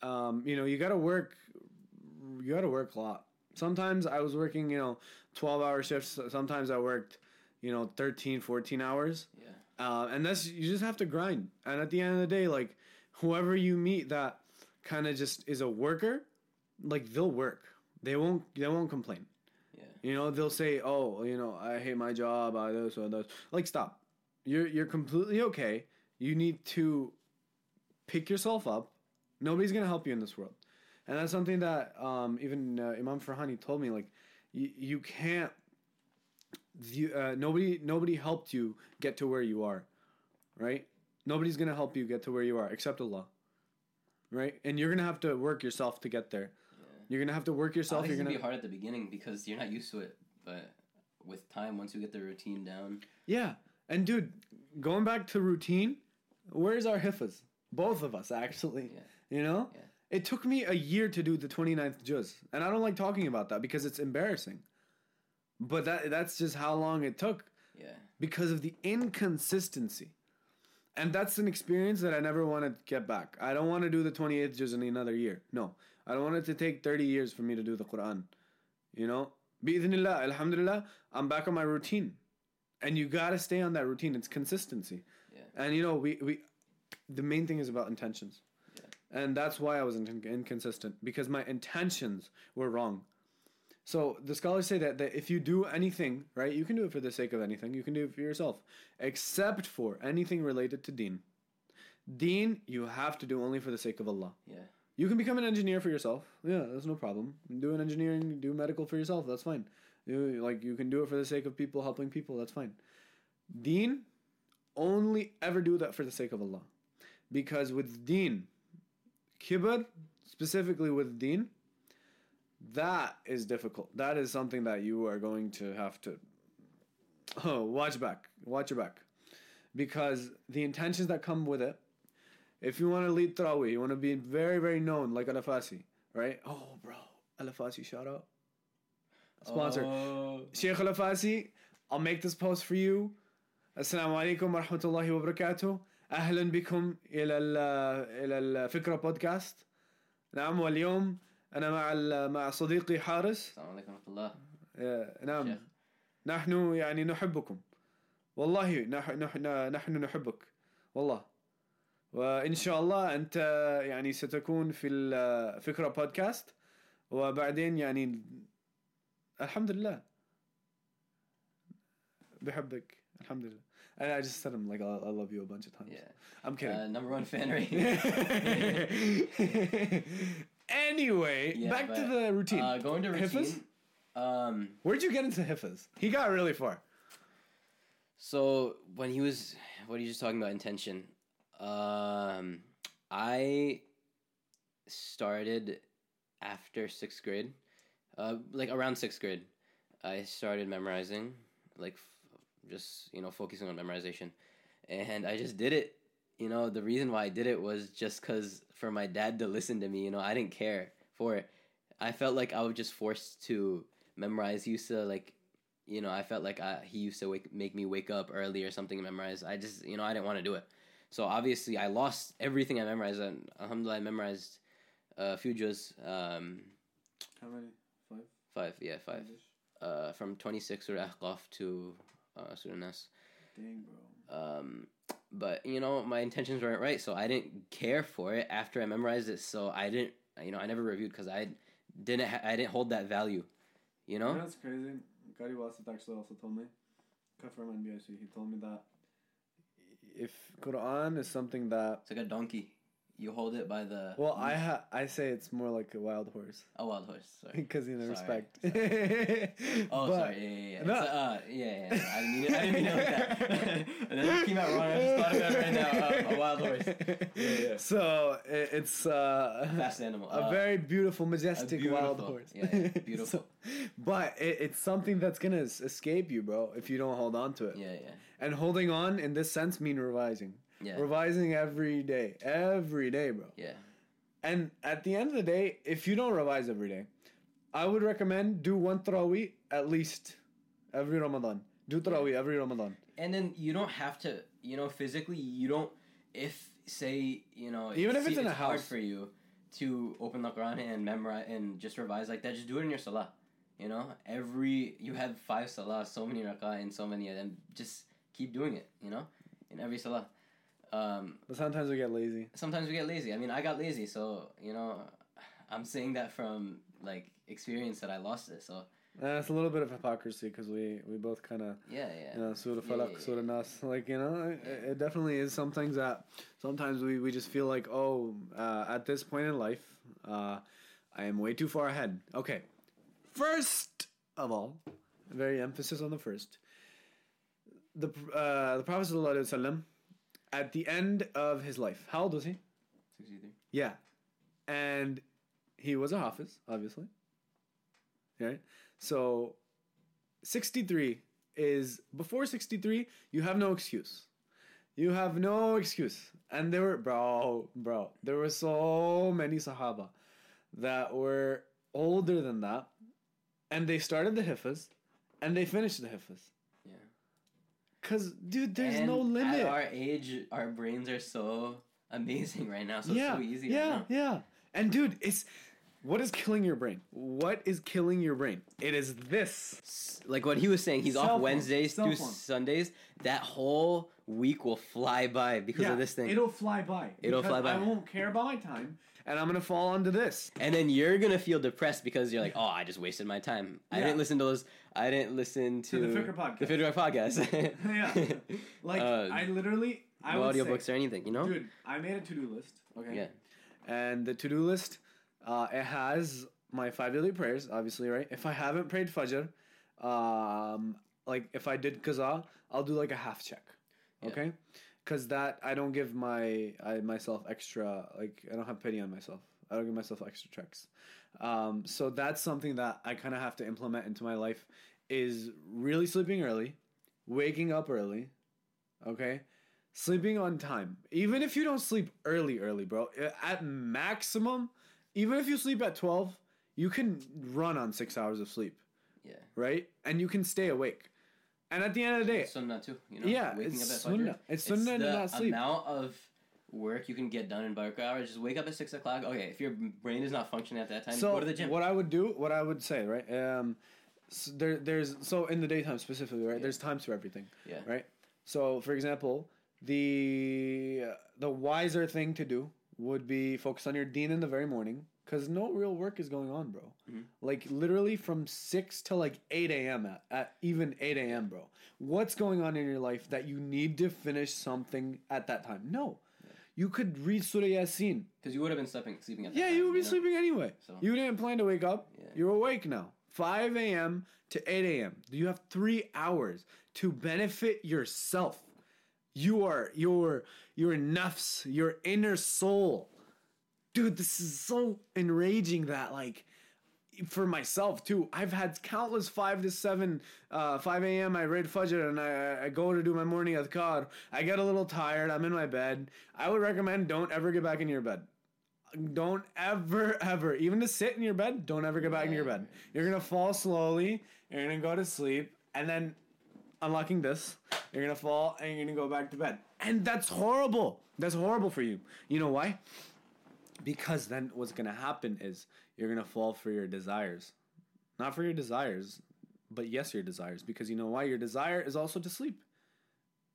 Um, you know, you gotta work, you gotta work a lot. Sometimes I was working, you know, 12 hour shifts. Sometimes I worked, you know, 13, 14 hours. Yeah. Uh, and that's you just have to grind. And at the end of the day, like whoever you meet that kind of just is a worker, like they'll work. They won't. They won't complain. You know, they'll say, "Oh, you know, I hate my job. I this or this." Like, stop. You're you're completely okay. You need to pick yourself up. Nobody's gonna help you in this world, and that's something that um, even uh, Imam Farhani told me. Like, you you can't. You, uh, nobody nobody helped you get to where you are, right? Nobody's gonna help you get to where you are except Allah, right? And you're gonna have to work yourself to get there. You're gonna have to work yourself. Obviously, You're it's gonna gonna be hard at the beginning because you're not used to it. But with time, once you get the routine down, Yeah. And dude, going back to routine, where's our hifas? Both of us actually. Yeah. You know? Yeah. It took me a year to do the 29th juz. And I don't like talking about that because it's embarrassing. But that that's just how long it took yeah, because of the inconsistency. And that's an experience that I never want to get back. I don't want to do the 28th juz in another year. No. I don't want it to take 30 years for me to do the Quran. You know? Bi'idhnillah, alhamdulillah, I'm back on my routine. And you got to stay on that routine. It's consistency. Yeah. And you know, we, we the main thing is about intentions. And that's why I was in- inconsistent because my intentions were wrong. So the scholars say that, that if you do anything, right, you can do it for the sake of anything. You can do it for yourself, except for anything related to deen. Deen, you have to do only for the sake of Allah. yeah, You can become an engineer for yourself. Yeah, that's no problem. Do an engineering, do medical for yourself. That's fine. You like you can do it for the sake of people helping people. That's fine. Deen, only ever do that for the sake of Allah. Because with deen, kibr, specifically with deen, that is difficult. That is something that you are going to have to oh, watch back. Watch your back. Because the intentions that come with it, if you want to lead Taraweeh, you want to be very, very known like Alafasi, right? Oh, bro. Alafasi, shout out. Sponsor. Oh. Sheikh Alafasi, I'll make this post for you. السلام عليكم ورحمة الله وبركاته أهلا بكم إلى إلى الفكرة بودكاست نعم واليوم أنا مع ال- مع صديقي حارس السلام عليكم ورحمة الله نعم شيخ. نحن يعني نحبكم والله نح نحن نحن نحبك والله وإن شاء الله أنت يعني ستكون في الفكرة بودكاست وبعدين يعني الحمد لله بحبك الحمد لله and I just said him like I, I love you a bunch of times Yeah. I'm kidding Uh, number one fan right anyway Yeah, back to but, the routine Uh, going to Hifas? routine. Um, Where'd you get into Hifas? He got really far. so when he was, what are you just talking about intention? Um, I started after sixth grade, uh, like around sixth grade. I started memorizing, like f- just you know focusing on memorization, and I just did it. You know the reason why I did it was just cause for my dad to listen to me. You know I didn't care for it. I felt like I was just forced to memorize. He used to like, you know, I felt like I, he used to wake, make me wake up early or something to memorize. I just, you know, I didn't want to do it. So obviously, I lost everything I memorized. And alhamdulillah, I memorized a few juz, um, How many? Five. five, yeah, five, uh, from 26 Surah Ahqaf to uh, Surah Nas. Dang, bro. Um, but you know, my intentions weren't right, so I didn't care for it after I memorized it. So I didn't, you know, I never reviewed because I didn't, ha- I didn't hold that value. You know, that's crazy. Gary Wasit actually also told me, Kafir NBIC, he told me that if Quran is something that it's like a donkey. You hold it by the well, I ha- I say it's more like a wild horse a wild horse. Sorry. because you know Sorry, respect. Oh, But- sorry. Yeah, yeah, yeah. No. Uh, yeah, yeah. I didn't mean it. I didn't mean it like that. and then it came out wrong. I just thought about it right now. Um, a wild horse. Yeah, yeah. So i- it's uh, Fast animal. a Uh, very beautiful, majestic wild horse. yeah, yeah, beautiful. So- but it, it's something that's gonna escape you, bro, if you don't hold on to it. Yeah, yeah, And holding on in this sense mean revising. Yeah, Revising every day, every day, bro. yeah. And at the end of the day, if you don't revise every day, I would recommend do one tarawih at least every Ramadan. Do tarawih every Ramadan. And then you don't have to, you know, physically, you don't. If say, you know, Even if it's in a hard house. for you to open the Quran and memorize and just revise like that, just do it in your salah. You know, every you have five salah, so many rak'ah, and so many of them. Just keep doing it. You know, in every salah. Um, But sometimes we get lazy. sometimes we get lazy. I mean, I got lazy, so you know, I'm saying that from like experience that I lost it. So And it's a little bit of hypocrisy because we, we both kind of, yeah, yeah, you know, Surah Yeah, Falaq, yeah, Surah Nas. Like, you know, it, it definitely is some things that sometimes we, we just feel like, oh, uh, at this point in life, uh, I am way too far ahead. Okay. First of all, very emphasis on the first. The, uh, the Prophet ﷺ, at the end of his life, how old was he? sixty-three. Yeah. And he was a Hafiz, obviously. Right? So 63 is before 63, you have no excuse. You have no excuse. And there were bro, bro, there were so many Sahaba that were older than that. And they started the Hifaz and they finished the Hifaz. Yeah. Cause dude, there's And no limit. At our age, our brains are so amazing right now. So yeah, it's so easy. yeah, right now. yeah. And dude, it's what is killing your brain? What is killing your brain? It is this. Like what he was saying, he's Cell off Wednesdays cell through phone. Sundays. That whole week will fly by because of this thing. It'll fly by. It'll fly by. I won't care about my time, and I'm gonna fall onto this. and then you're gonna feel depressed because you're like, oh, I just wasted my time. I didn't listen to those. I didn't listen to, To the Fikr podcast. The Fikr podcast. Yeah. Like Uh, I literally, I no audiobooks say, or anything, you know? dude, I made a to-do list. Okay. Yeah. And the to-do list, uh, it has my five daily prayers, obviously, right? If I haven't prayed Fajr, um, like if I did Qaza, I'll do like a half check. Yeah. Okay, because that I don't give my I myself extra like I don't have pity on myself. I don't give myself extra checks. Um, so that's something that I kind of have to implement into my life is really sleeping early, waking up early, okay, sleeping on time. Even if you don't sleep early, early, bro, at maximum, even if you sleep at twelve, you can run on six hours of sleep, Yeah. right? And you can stay awake. And at the end of the day, it's Sunnah too. You know. Yeah, Waking it's up at Fajr. sunnah. It's sunnah to the not sleep. amount of work you can get done in Barca hours. Just wake up at six o'clock. Okay, if your brain is not functioning at that time, so go to the gym. what I would do, what I would say, right? Um, there, there's so in the daytime specifically, right? Yeah. There's times for everything, Yeah. right? So, for example, the the wiser thing to do would be focus on your dean in the very morning, because no real work is going on, bro. Mhm. Like literally from six to like eight a.m. At, at even eight a.m., bro. What's going on in your life that you need to finish something at that time? No. You could read Surah Yasin. Because you would have been sleeping, sleeping at that time. Yeah, time, you would be know? sleeping anyway. So- You didn't plan to wake up. Yeah. You're awake now. 5 a.m. to 8 a.m. You have three hours to benefit yourself. You are your your nafs, your inner soul. Dude, this is so enraging that like for myself too. I've had countless five to seven, uh, five a.m. I read Fajr and I, I go to do my morning adhkar. I get a little tired. I'm in my bed. I would recommend don't ever get back in your bed. Don't ever, ever, even to sit in your bed. Don't ever get back in your bed. You're gonna fall slowly. You're gonna go to sleep, and then unlocking this, you're gonna fall and you're gonna go back to bed. And that's horrible. That's horrible for you. You know why? Because then what's gonna happen is you're gonna fall for your desires. Not for your desires, but yes, your desires. Because you know why? Your desire is also to sleep.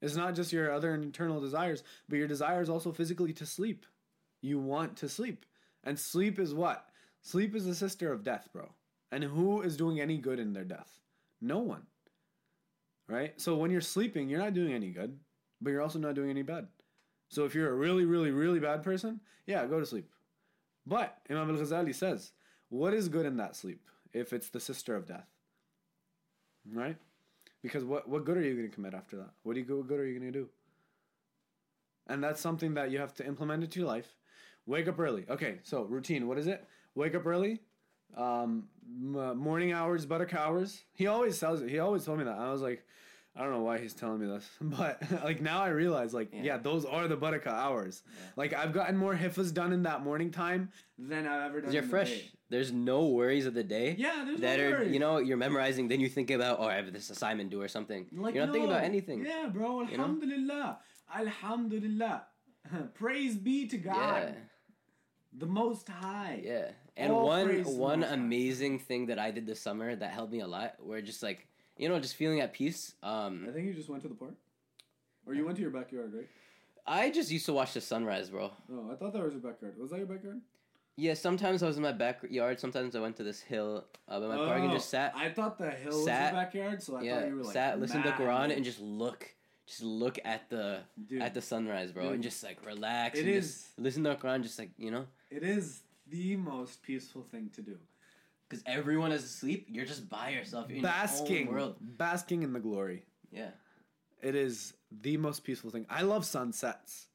It's not just your other internal desires, but your desire is also physically to sleep. You want to sleep. And sleep is what? Sleep is the sister of death, bro. And who is doing any good in their death? No one. Right? So when you're sleeping, you're not doing any good, but you're also not doing any bad. So if you're a really, really, really bad person, yeah, go to sleep. But Imam al Ghazali says, what is good in that sleep if it's the sister of death? Right? Because what, what good are you going to commit after that? What, do you, what good are you going to do? And that's something that you have to implement into your life. Wake up early. Okay, so routine. What is it? Wake up early. Um, m- morning hours, buttock hours. He always tells it. He always told me that. I was like, I don't know why he's telling me this, but like now I realize, like, yeah, Yeah. those are the buttock hours. Yeah. Like I've gotten more hifas done in that morning time than I've ever done. you're the fresh. day. There's no worries of the day. Yeah, there's that no are worries. you know you're memorizing. Then you think about oh I have this assignment due or something. Like, you're not thinking about anything. Yeah, bro. You know? Alhamdulillah. Alhamdulillah. Praise be to God, Yeah. The Most High. Yeah. And All one the one amazing thing that I did this summer that helped me a lot, where just like you know just feeling at peace. Um, I think you just went to the park, or you went to your backyard, right? I just used to watch the sunrise, bro. Oh, I thought that was your backyard. Was that your backyard? Yeah, sometimes I was in my backyard. Sometimes I went to this hill uh, by my park and just sat. Oh, I thought the hill was sat- your backyard, so I yeah, thought you were like sat, listened to mad. Quran, and just look, just look at the Dude, at the sunrise, bro, and just like relax. It and is- just listen to the Quran, just like you know, it is the most peaceful thing to do. because everyone is asleep. You're just by yourself. You're in basking, own world. basking in the glory. Yeah. It is the most peaceful thing. I love sunsets.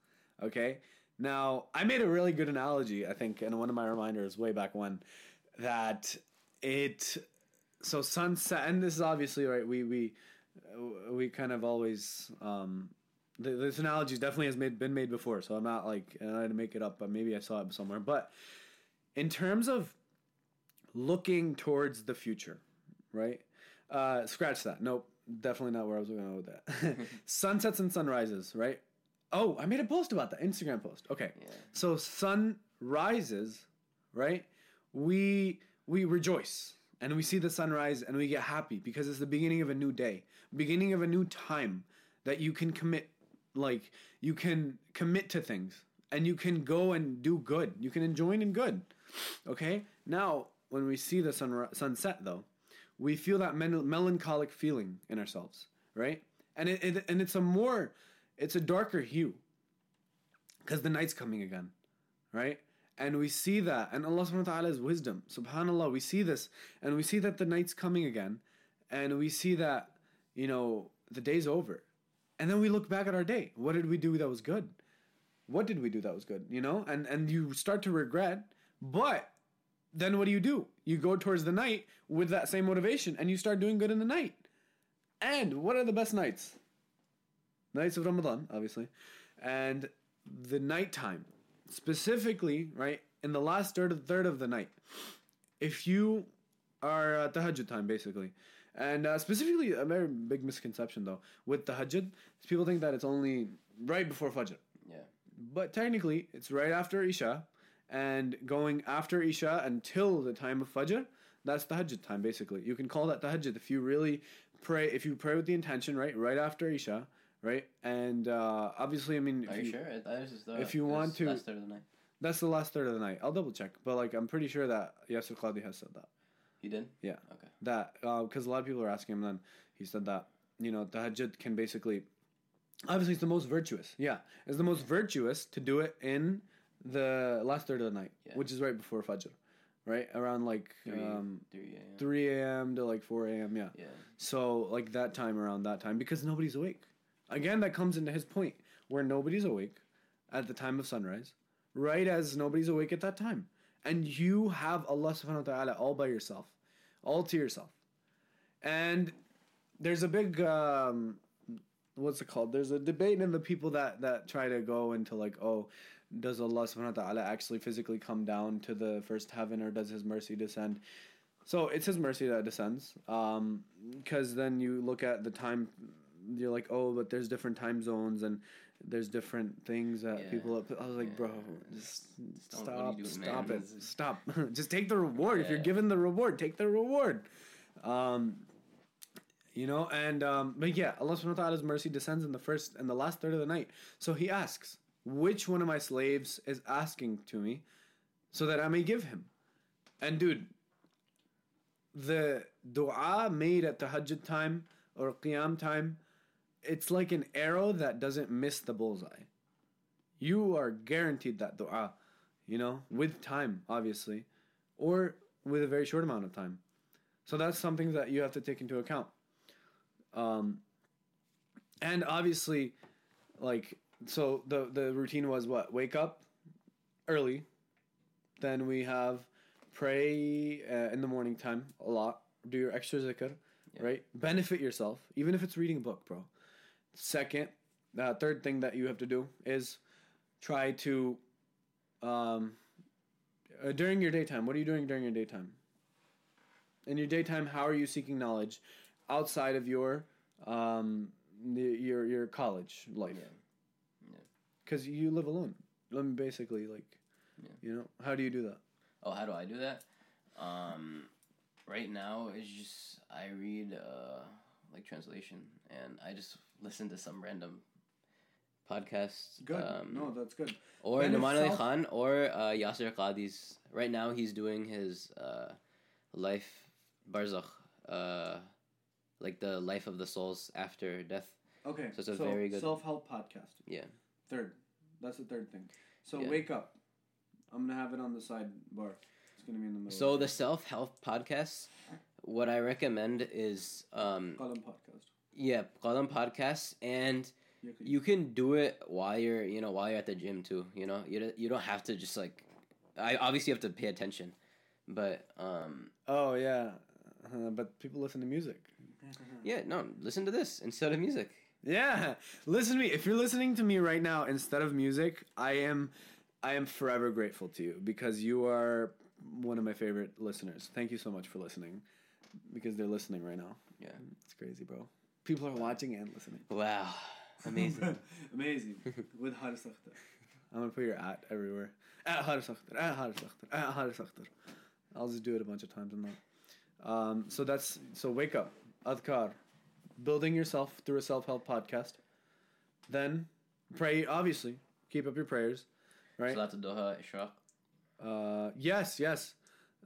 Okay. Now, I made a really good analogy, I think, in one of my reminders way back when, that it. So sunset, and this is obviously right. We we we kind of always. Um, th- this analogy definitely has made been made before, so I'm not like I to make it up, but maybe I saw it somewhere. But in terms of looking towards the future, right? Uh, scratch that. Nope, definitely not where I was going with that. Sunsets and sunrises, right? Oh, I made a post about that Instagram post. Okay, Yeah. so sun rises, right? We we rejoice and we see the sunrise and we get happy because it's the beginning of a new day, beginning of a new time that you can commit, like you can commit to things and you can go and do good. You can enjoy in good. Okay. Now, when we see the sun sunset, though, we feel that men- melancholic feeling in ourselves, right? And it, it and it's a more, it's a darker hue, because the night's coming again, right? And we see that, and Allah subhanahu wa ta'ala is wisdom. Subhanallah, we see this, and we see that the night's coming again, and we see that, you know, the day's over. And then we look back at our day. What did we do that was good? What did we do that was good? You know, and and you start to regret, but then what do you do? You go towards the night with that same motivation, and you start doing good in the night. And what are the best nights? Nights of Ramadan, obviously, and the nighttime, specifically, right in the last third third of the night. If you are uh, tahajjud time, basically, and uh, specifically a very big misconception though with tahajjud, people think that it's only right before fajr, Yeah. but technically it's right after isha, and going after isha until the time of fajr. That's tahajjud time, basically. You can call that tahajjud if you really pray. If you pray with the intention, right, right after isha, right, and uh, obviously, I mean, Are if you, sure? That is the, if you want to- last third of the night. that's the last third of the night. I'll double check, but like I'm pretty sure that Yasir Qadhi has said that. You did? Yeah. Okay. That because a lot of people are asking him. Then he said that you know tahajjud can basically, obviously, it's the most virtuous. Yeah, it's the most virtuous to do it in the last third of the night, Yeah. which is right before fajr, right around like Three, um, three a.m. three a.m. to like four a.m. Yeah. Yeah. So like that time around that time because nobody's awake. Again, that comes into his point where nobody's awake at the time of sunrise, right as nobody's awake at that time. And you have Allah subhanahu wa ta'ala all by yourself, all to yourself. And there's a big um what's it called? There's a debate in the people that that try to go into like, oh, does Allah subhanahu wa ta'ala actually physically come down to the first heaven or does his mercy descend? So it's his mercy that descends. Um, because then you look at the time, you're like, oh, but there's different time zones and there's different things that Yeah. people. I was like, Yeah. bro, just Just don't- what are stop, doing, stop man? it, stop. just take the reward. If you're given the reward, take the reward. Um, you know, and um, but yeah, Allah subhanahu wa ta'ala's mercy descends in the first and the last third of the night. So he asks, which one of my slaves is asking to me so that I may give him? And dude, the dua made at tahajjud time or qiyam time, it's like an arrow that doesn't miss the bullseye. You are guaranteed that dua, you know, with time, obviously, or with a very short amount of time. So that's something that you have to take into account. Um, and obviously, like, so the the routine was what? Wake up early, then we have pray uh, in the morning time a lot. Do your extra zikr, Yeah. right? Benefit yourself, even if it's reading a book, bro. Second, uh, third thing that you have to do is try to, um, uh, during your daytime. What are you doing during your daytime? In your daytime, how are you seeking knowledge outside of your um, the, your your college life? Yeah. Yeah. Because you live alone. I mean, basically, like, Yeah. you know, how do you do that? Oh, how do I do that? Um, right now it's just I read uh like translation and I just listen to some random podcasts. Good. Um, no, that's good. or Benef Nouman Ali Khan or uh, Yasir Qadhi's. Right now he's doing his uh, life barzakh, uh, like the life of the souls after death. Okay, So it's a very good- self help podcast. Yeah. Third, that's the third thing. So Yeah. wake up. I'm gonna have it on the sidebar. It's gonna be in the middle. So the self help podcasts, what I recommend is um, Qalam podcast. Yeah, Qalam podcasts and. Yeah, could- you can do it while you're you know while you're at the gym too you know you don't, you don't have to just like i obviously have to pay attention but um Oh yeah, uh, but people listen to music. yeah no listen to this instead of music Yeah, listen to me. If you're listening to me right now instead of music, I am, I am forever grateful to you because you are one of my favorite listeners. Thank you so much for listening, because they're listening right now. Yeah. it's crazy, bro. People are watching and listening. wow amazing Amazing. With Haaris Akhtar. I'm gonna put your at everywhere. At Haaris Akhtar. At Haaris Akhtar. At Haaris Akhtar. I'll just do it a bunch of times. I'm not. Um, so that's so wake up, adkar, building yourself through a self help podcast. Then pray. Obviously, keep up your prayers, right? Salat al-Duha, Ishraq. Uh, yes, yes.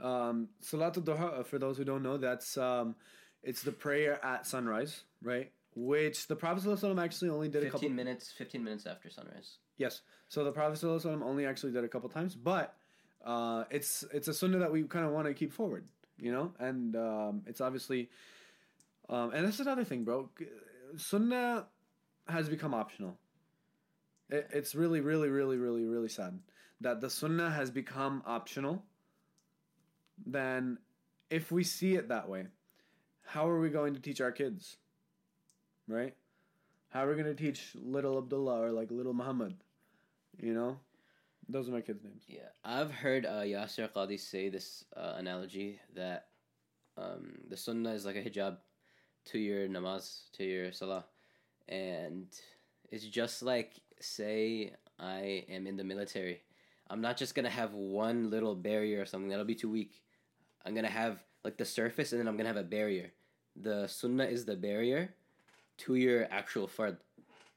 Um, Salat al-Duha, uh, for those who don't know, that's um, it's the prayer at sunrise, right? Which the Prophet actually only did a 15 couple. minutes 15 minutes after sunrise Yes. So the Prophet only actually did a couple times, but uh, it's it's a sunnah that we kind of want to keep forward, you know, and um, it's obviously, um, and that's another thing, bro. Sunnah has become optional. It, it's really, really, really, really, really sad that the sunnah has become optional. Then, if we see it that way, how are we going to teach our kids? Right? How are we to teach little Abdullah or like little Muhammad? You know? Those are my kids' names. Yeah, I've heard uh, Yasir Qadhi say this uh, analogy that um, the sunnah is like a hijab to your namaz, to your salah. And it's just like, say, I am in the military. I'm not just to have one little barrier or something, that'll be too weak. I'm to have like the surface and then I'm to have a barrier. The sunnah is the barrier to your actual fard.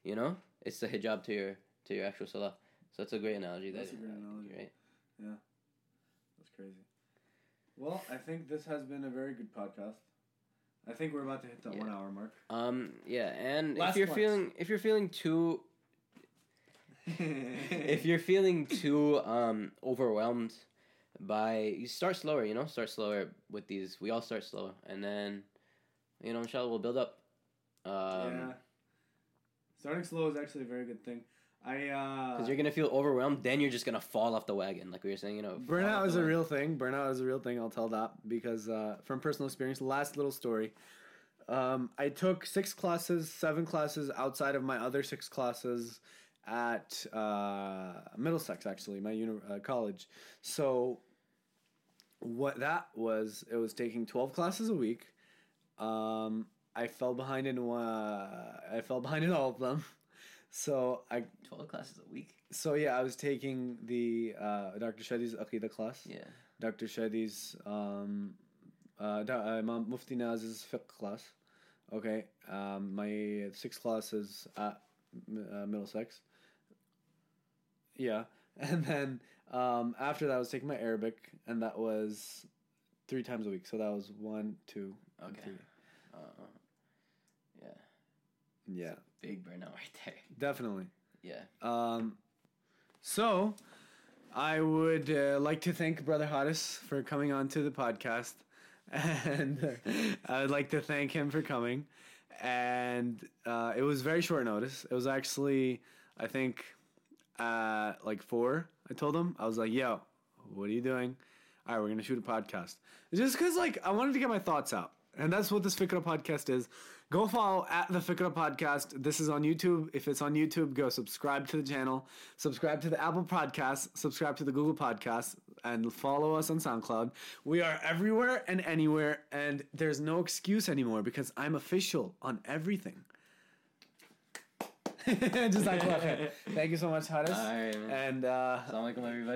You know? It's the hijab to your to your actual salah. So that's a great analogy. That's that, a great uh, analogy. Right? Yeah, that's crazy. Well, I think this has been a very good podcast. I think we're about to hit the Yeah. one hour mark. Um. Yeah, and Last if you're ones. feeling if you're feeling too if you're feeling too um overwhelmed by you start slower, you know, start slower with these. We all start slow, and then you know, inshallah, we'll build up. Um, yeah. Starting slow is actually a very good thing. I uh Because you're gonna feel overwhelmed, then you're just gonna fall off the wagon, like we were saying. You know, Burnout is a real thing. Burnout is a real thing. I'll tell that because uh, from personal experience. Last little story. Um, I took six classes, seven classes outside of my other six classes at uh, Middlesex, actually, my uni- uh, college. So, what that was, it was taking twelve classes a week. Um, I fell behind in one. I fell behind in all of them. So I twelve classes a week. so yeah, I was taking the uh, Dr. Shadi's Aqidah class. Yeah. Dr. Shadi's um, uh, uh, Imam Mufti Naz's fiqh class. Okay, um, my six classes at uh, Middlesex. Yeah, and then um, after that, I was taking my Arabic, and that was three times a week. So that was one, two, Okay. three. Uh, yeah. Yeah, Big burnout right there. definitely. Yeah. Um, so, I would uh, like to thank Brother Haaris for coming on to the podcast, and uh, I would like to thank him for coming. And uh, it was very short notice. It was actually, I think, uh, like four. I told him I was like, "Yo, what are you doing? All right, we're gonna shoot a podcast." Just because, like, I wanted to get my thoughts out, and that's what this Fikrah podcast is. Go follow at the Fikrah podcast. This is on YouTube. If it's on YouTube, go subscribe to the channel, subscribe to the Apple Podcast, subscribe to the Google Podcast, and follow us on SoundCloud. We are everywhere and anywhere, and there's no excuse anymore because I'm official on everything. Just like Thank you so much, Haaris. All right. And uh, Assalamu alaikum, everybody.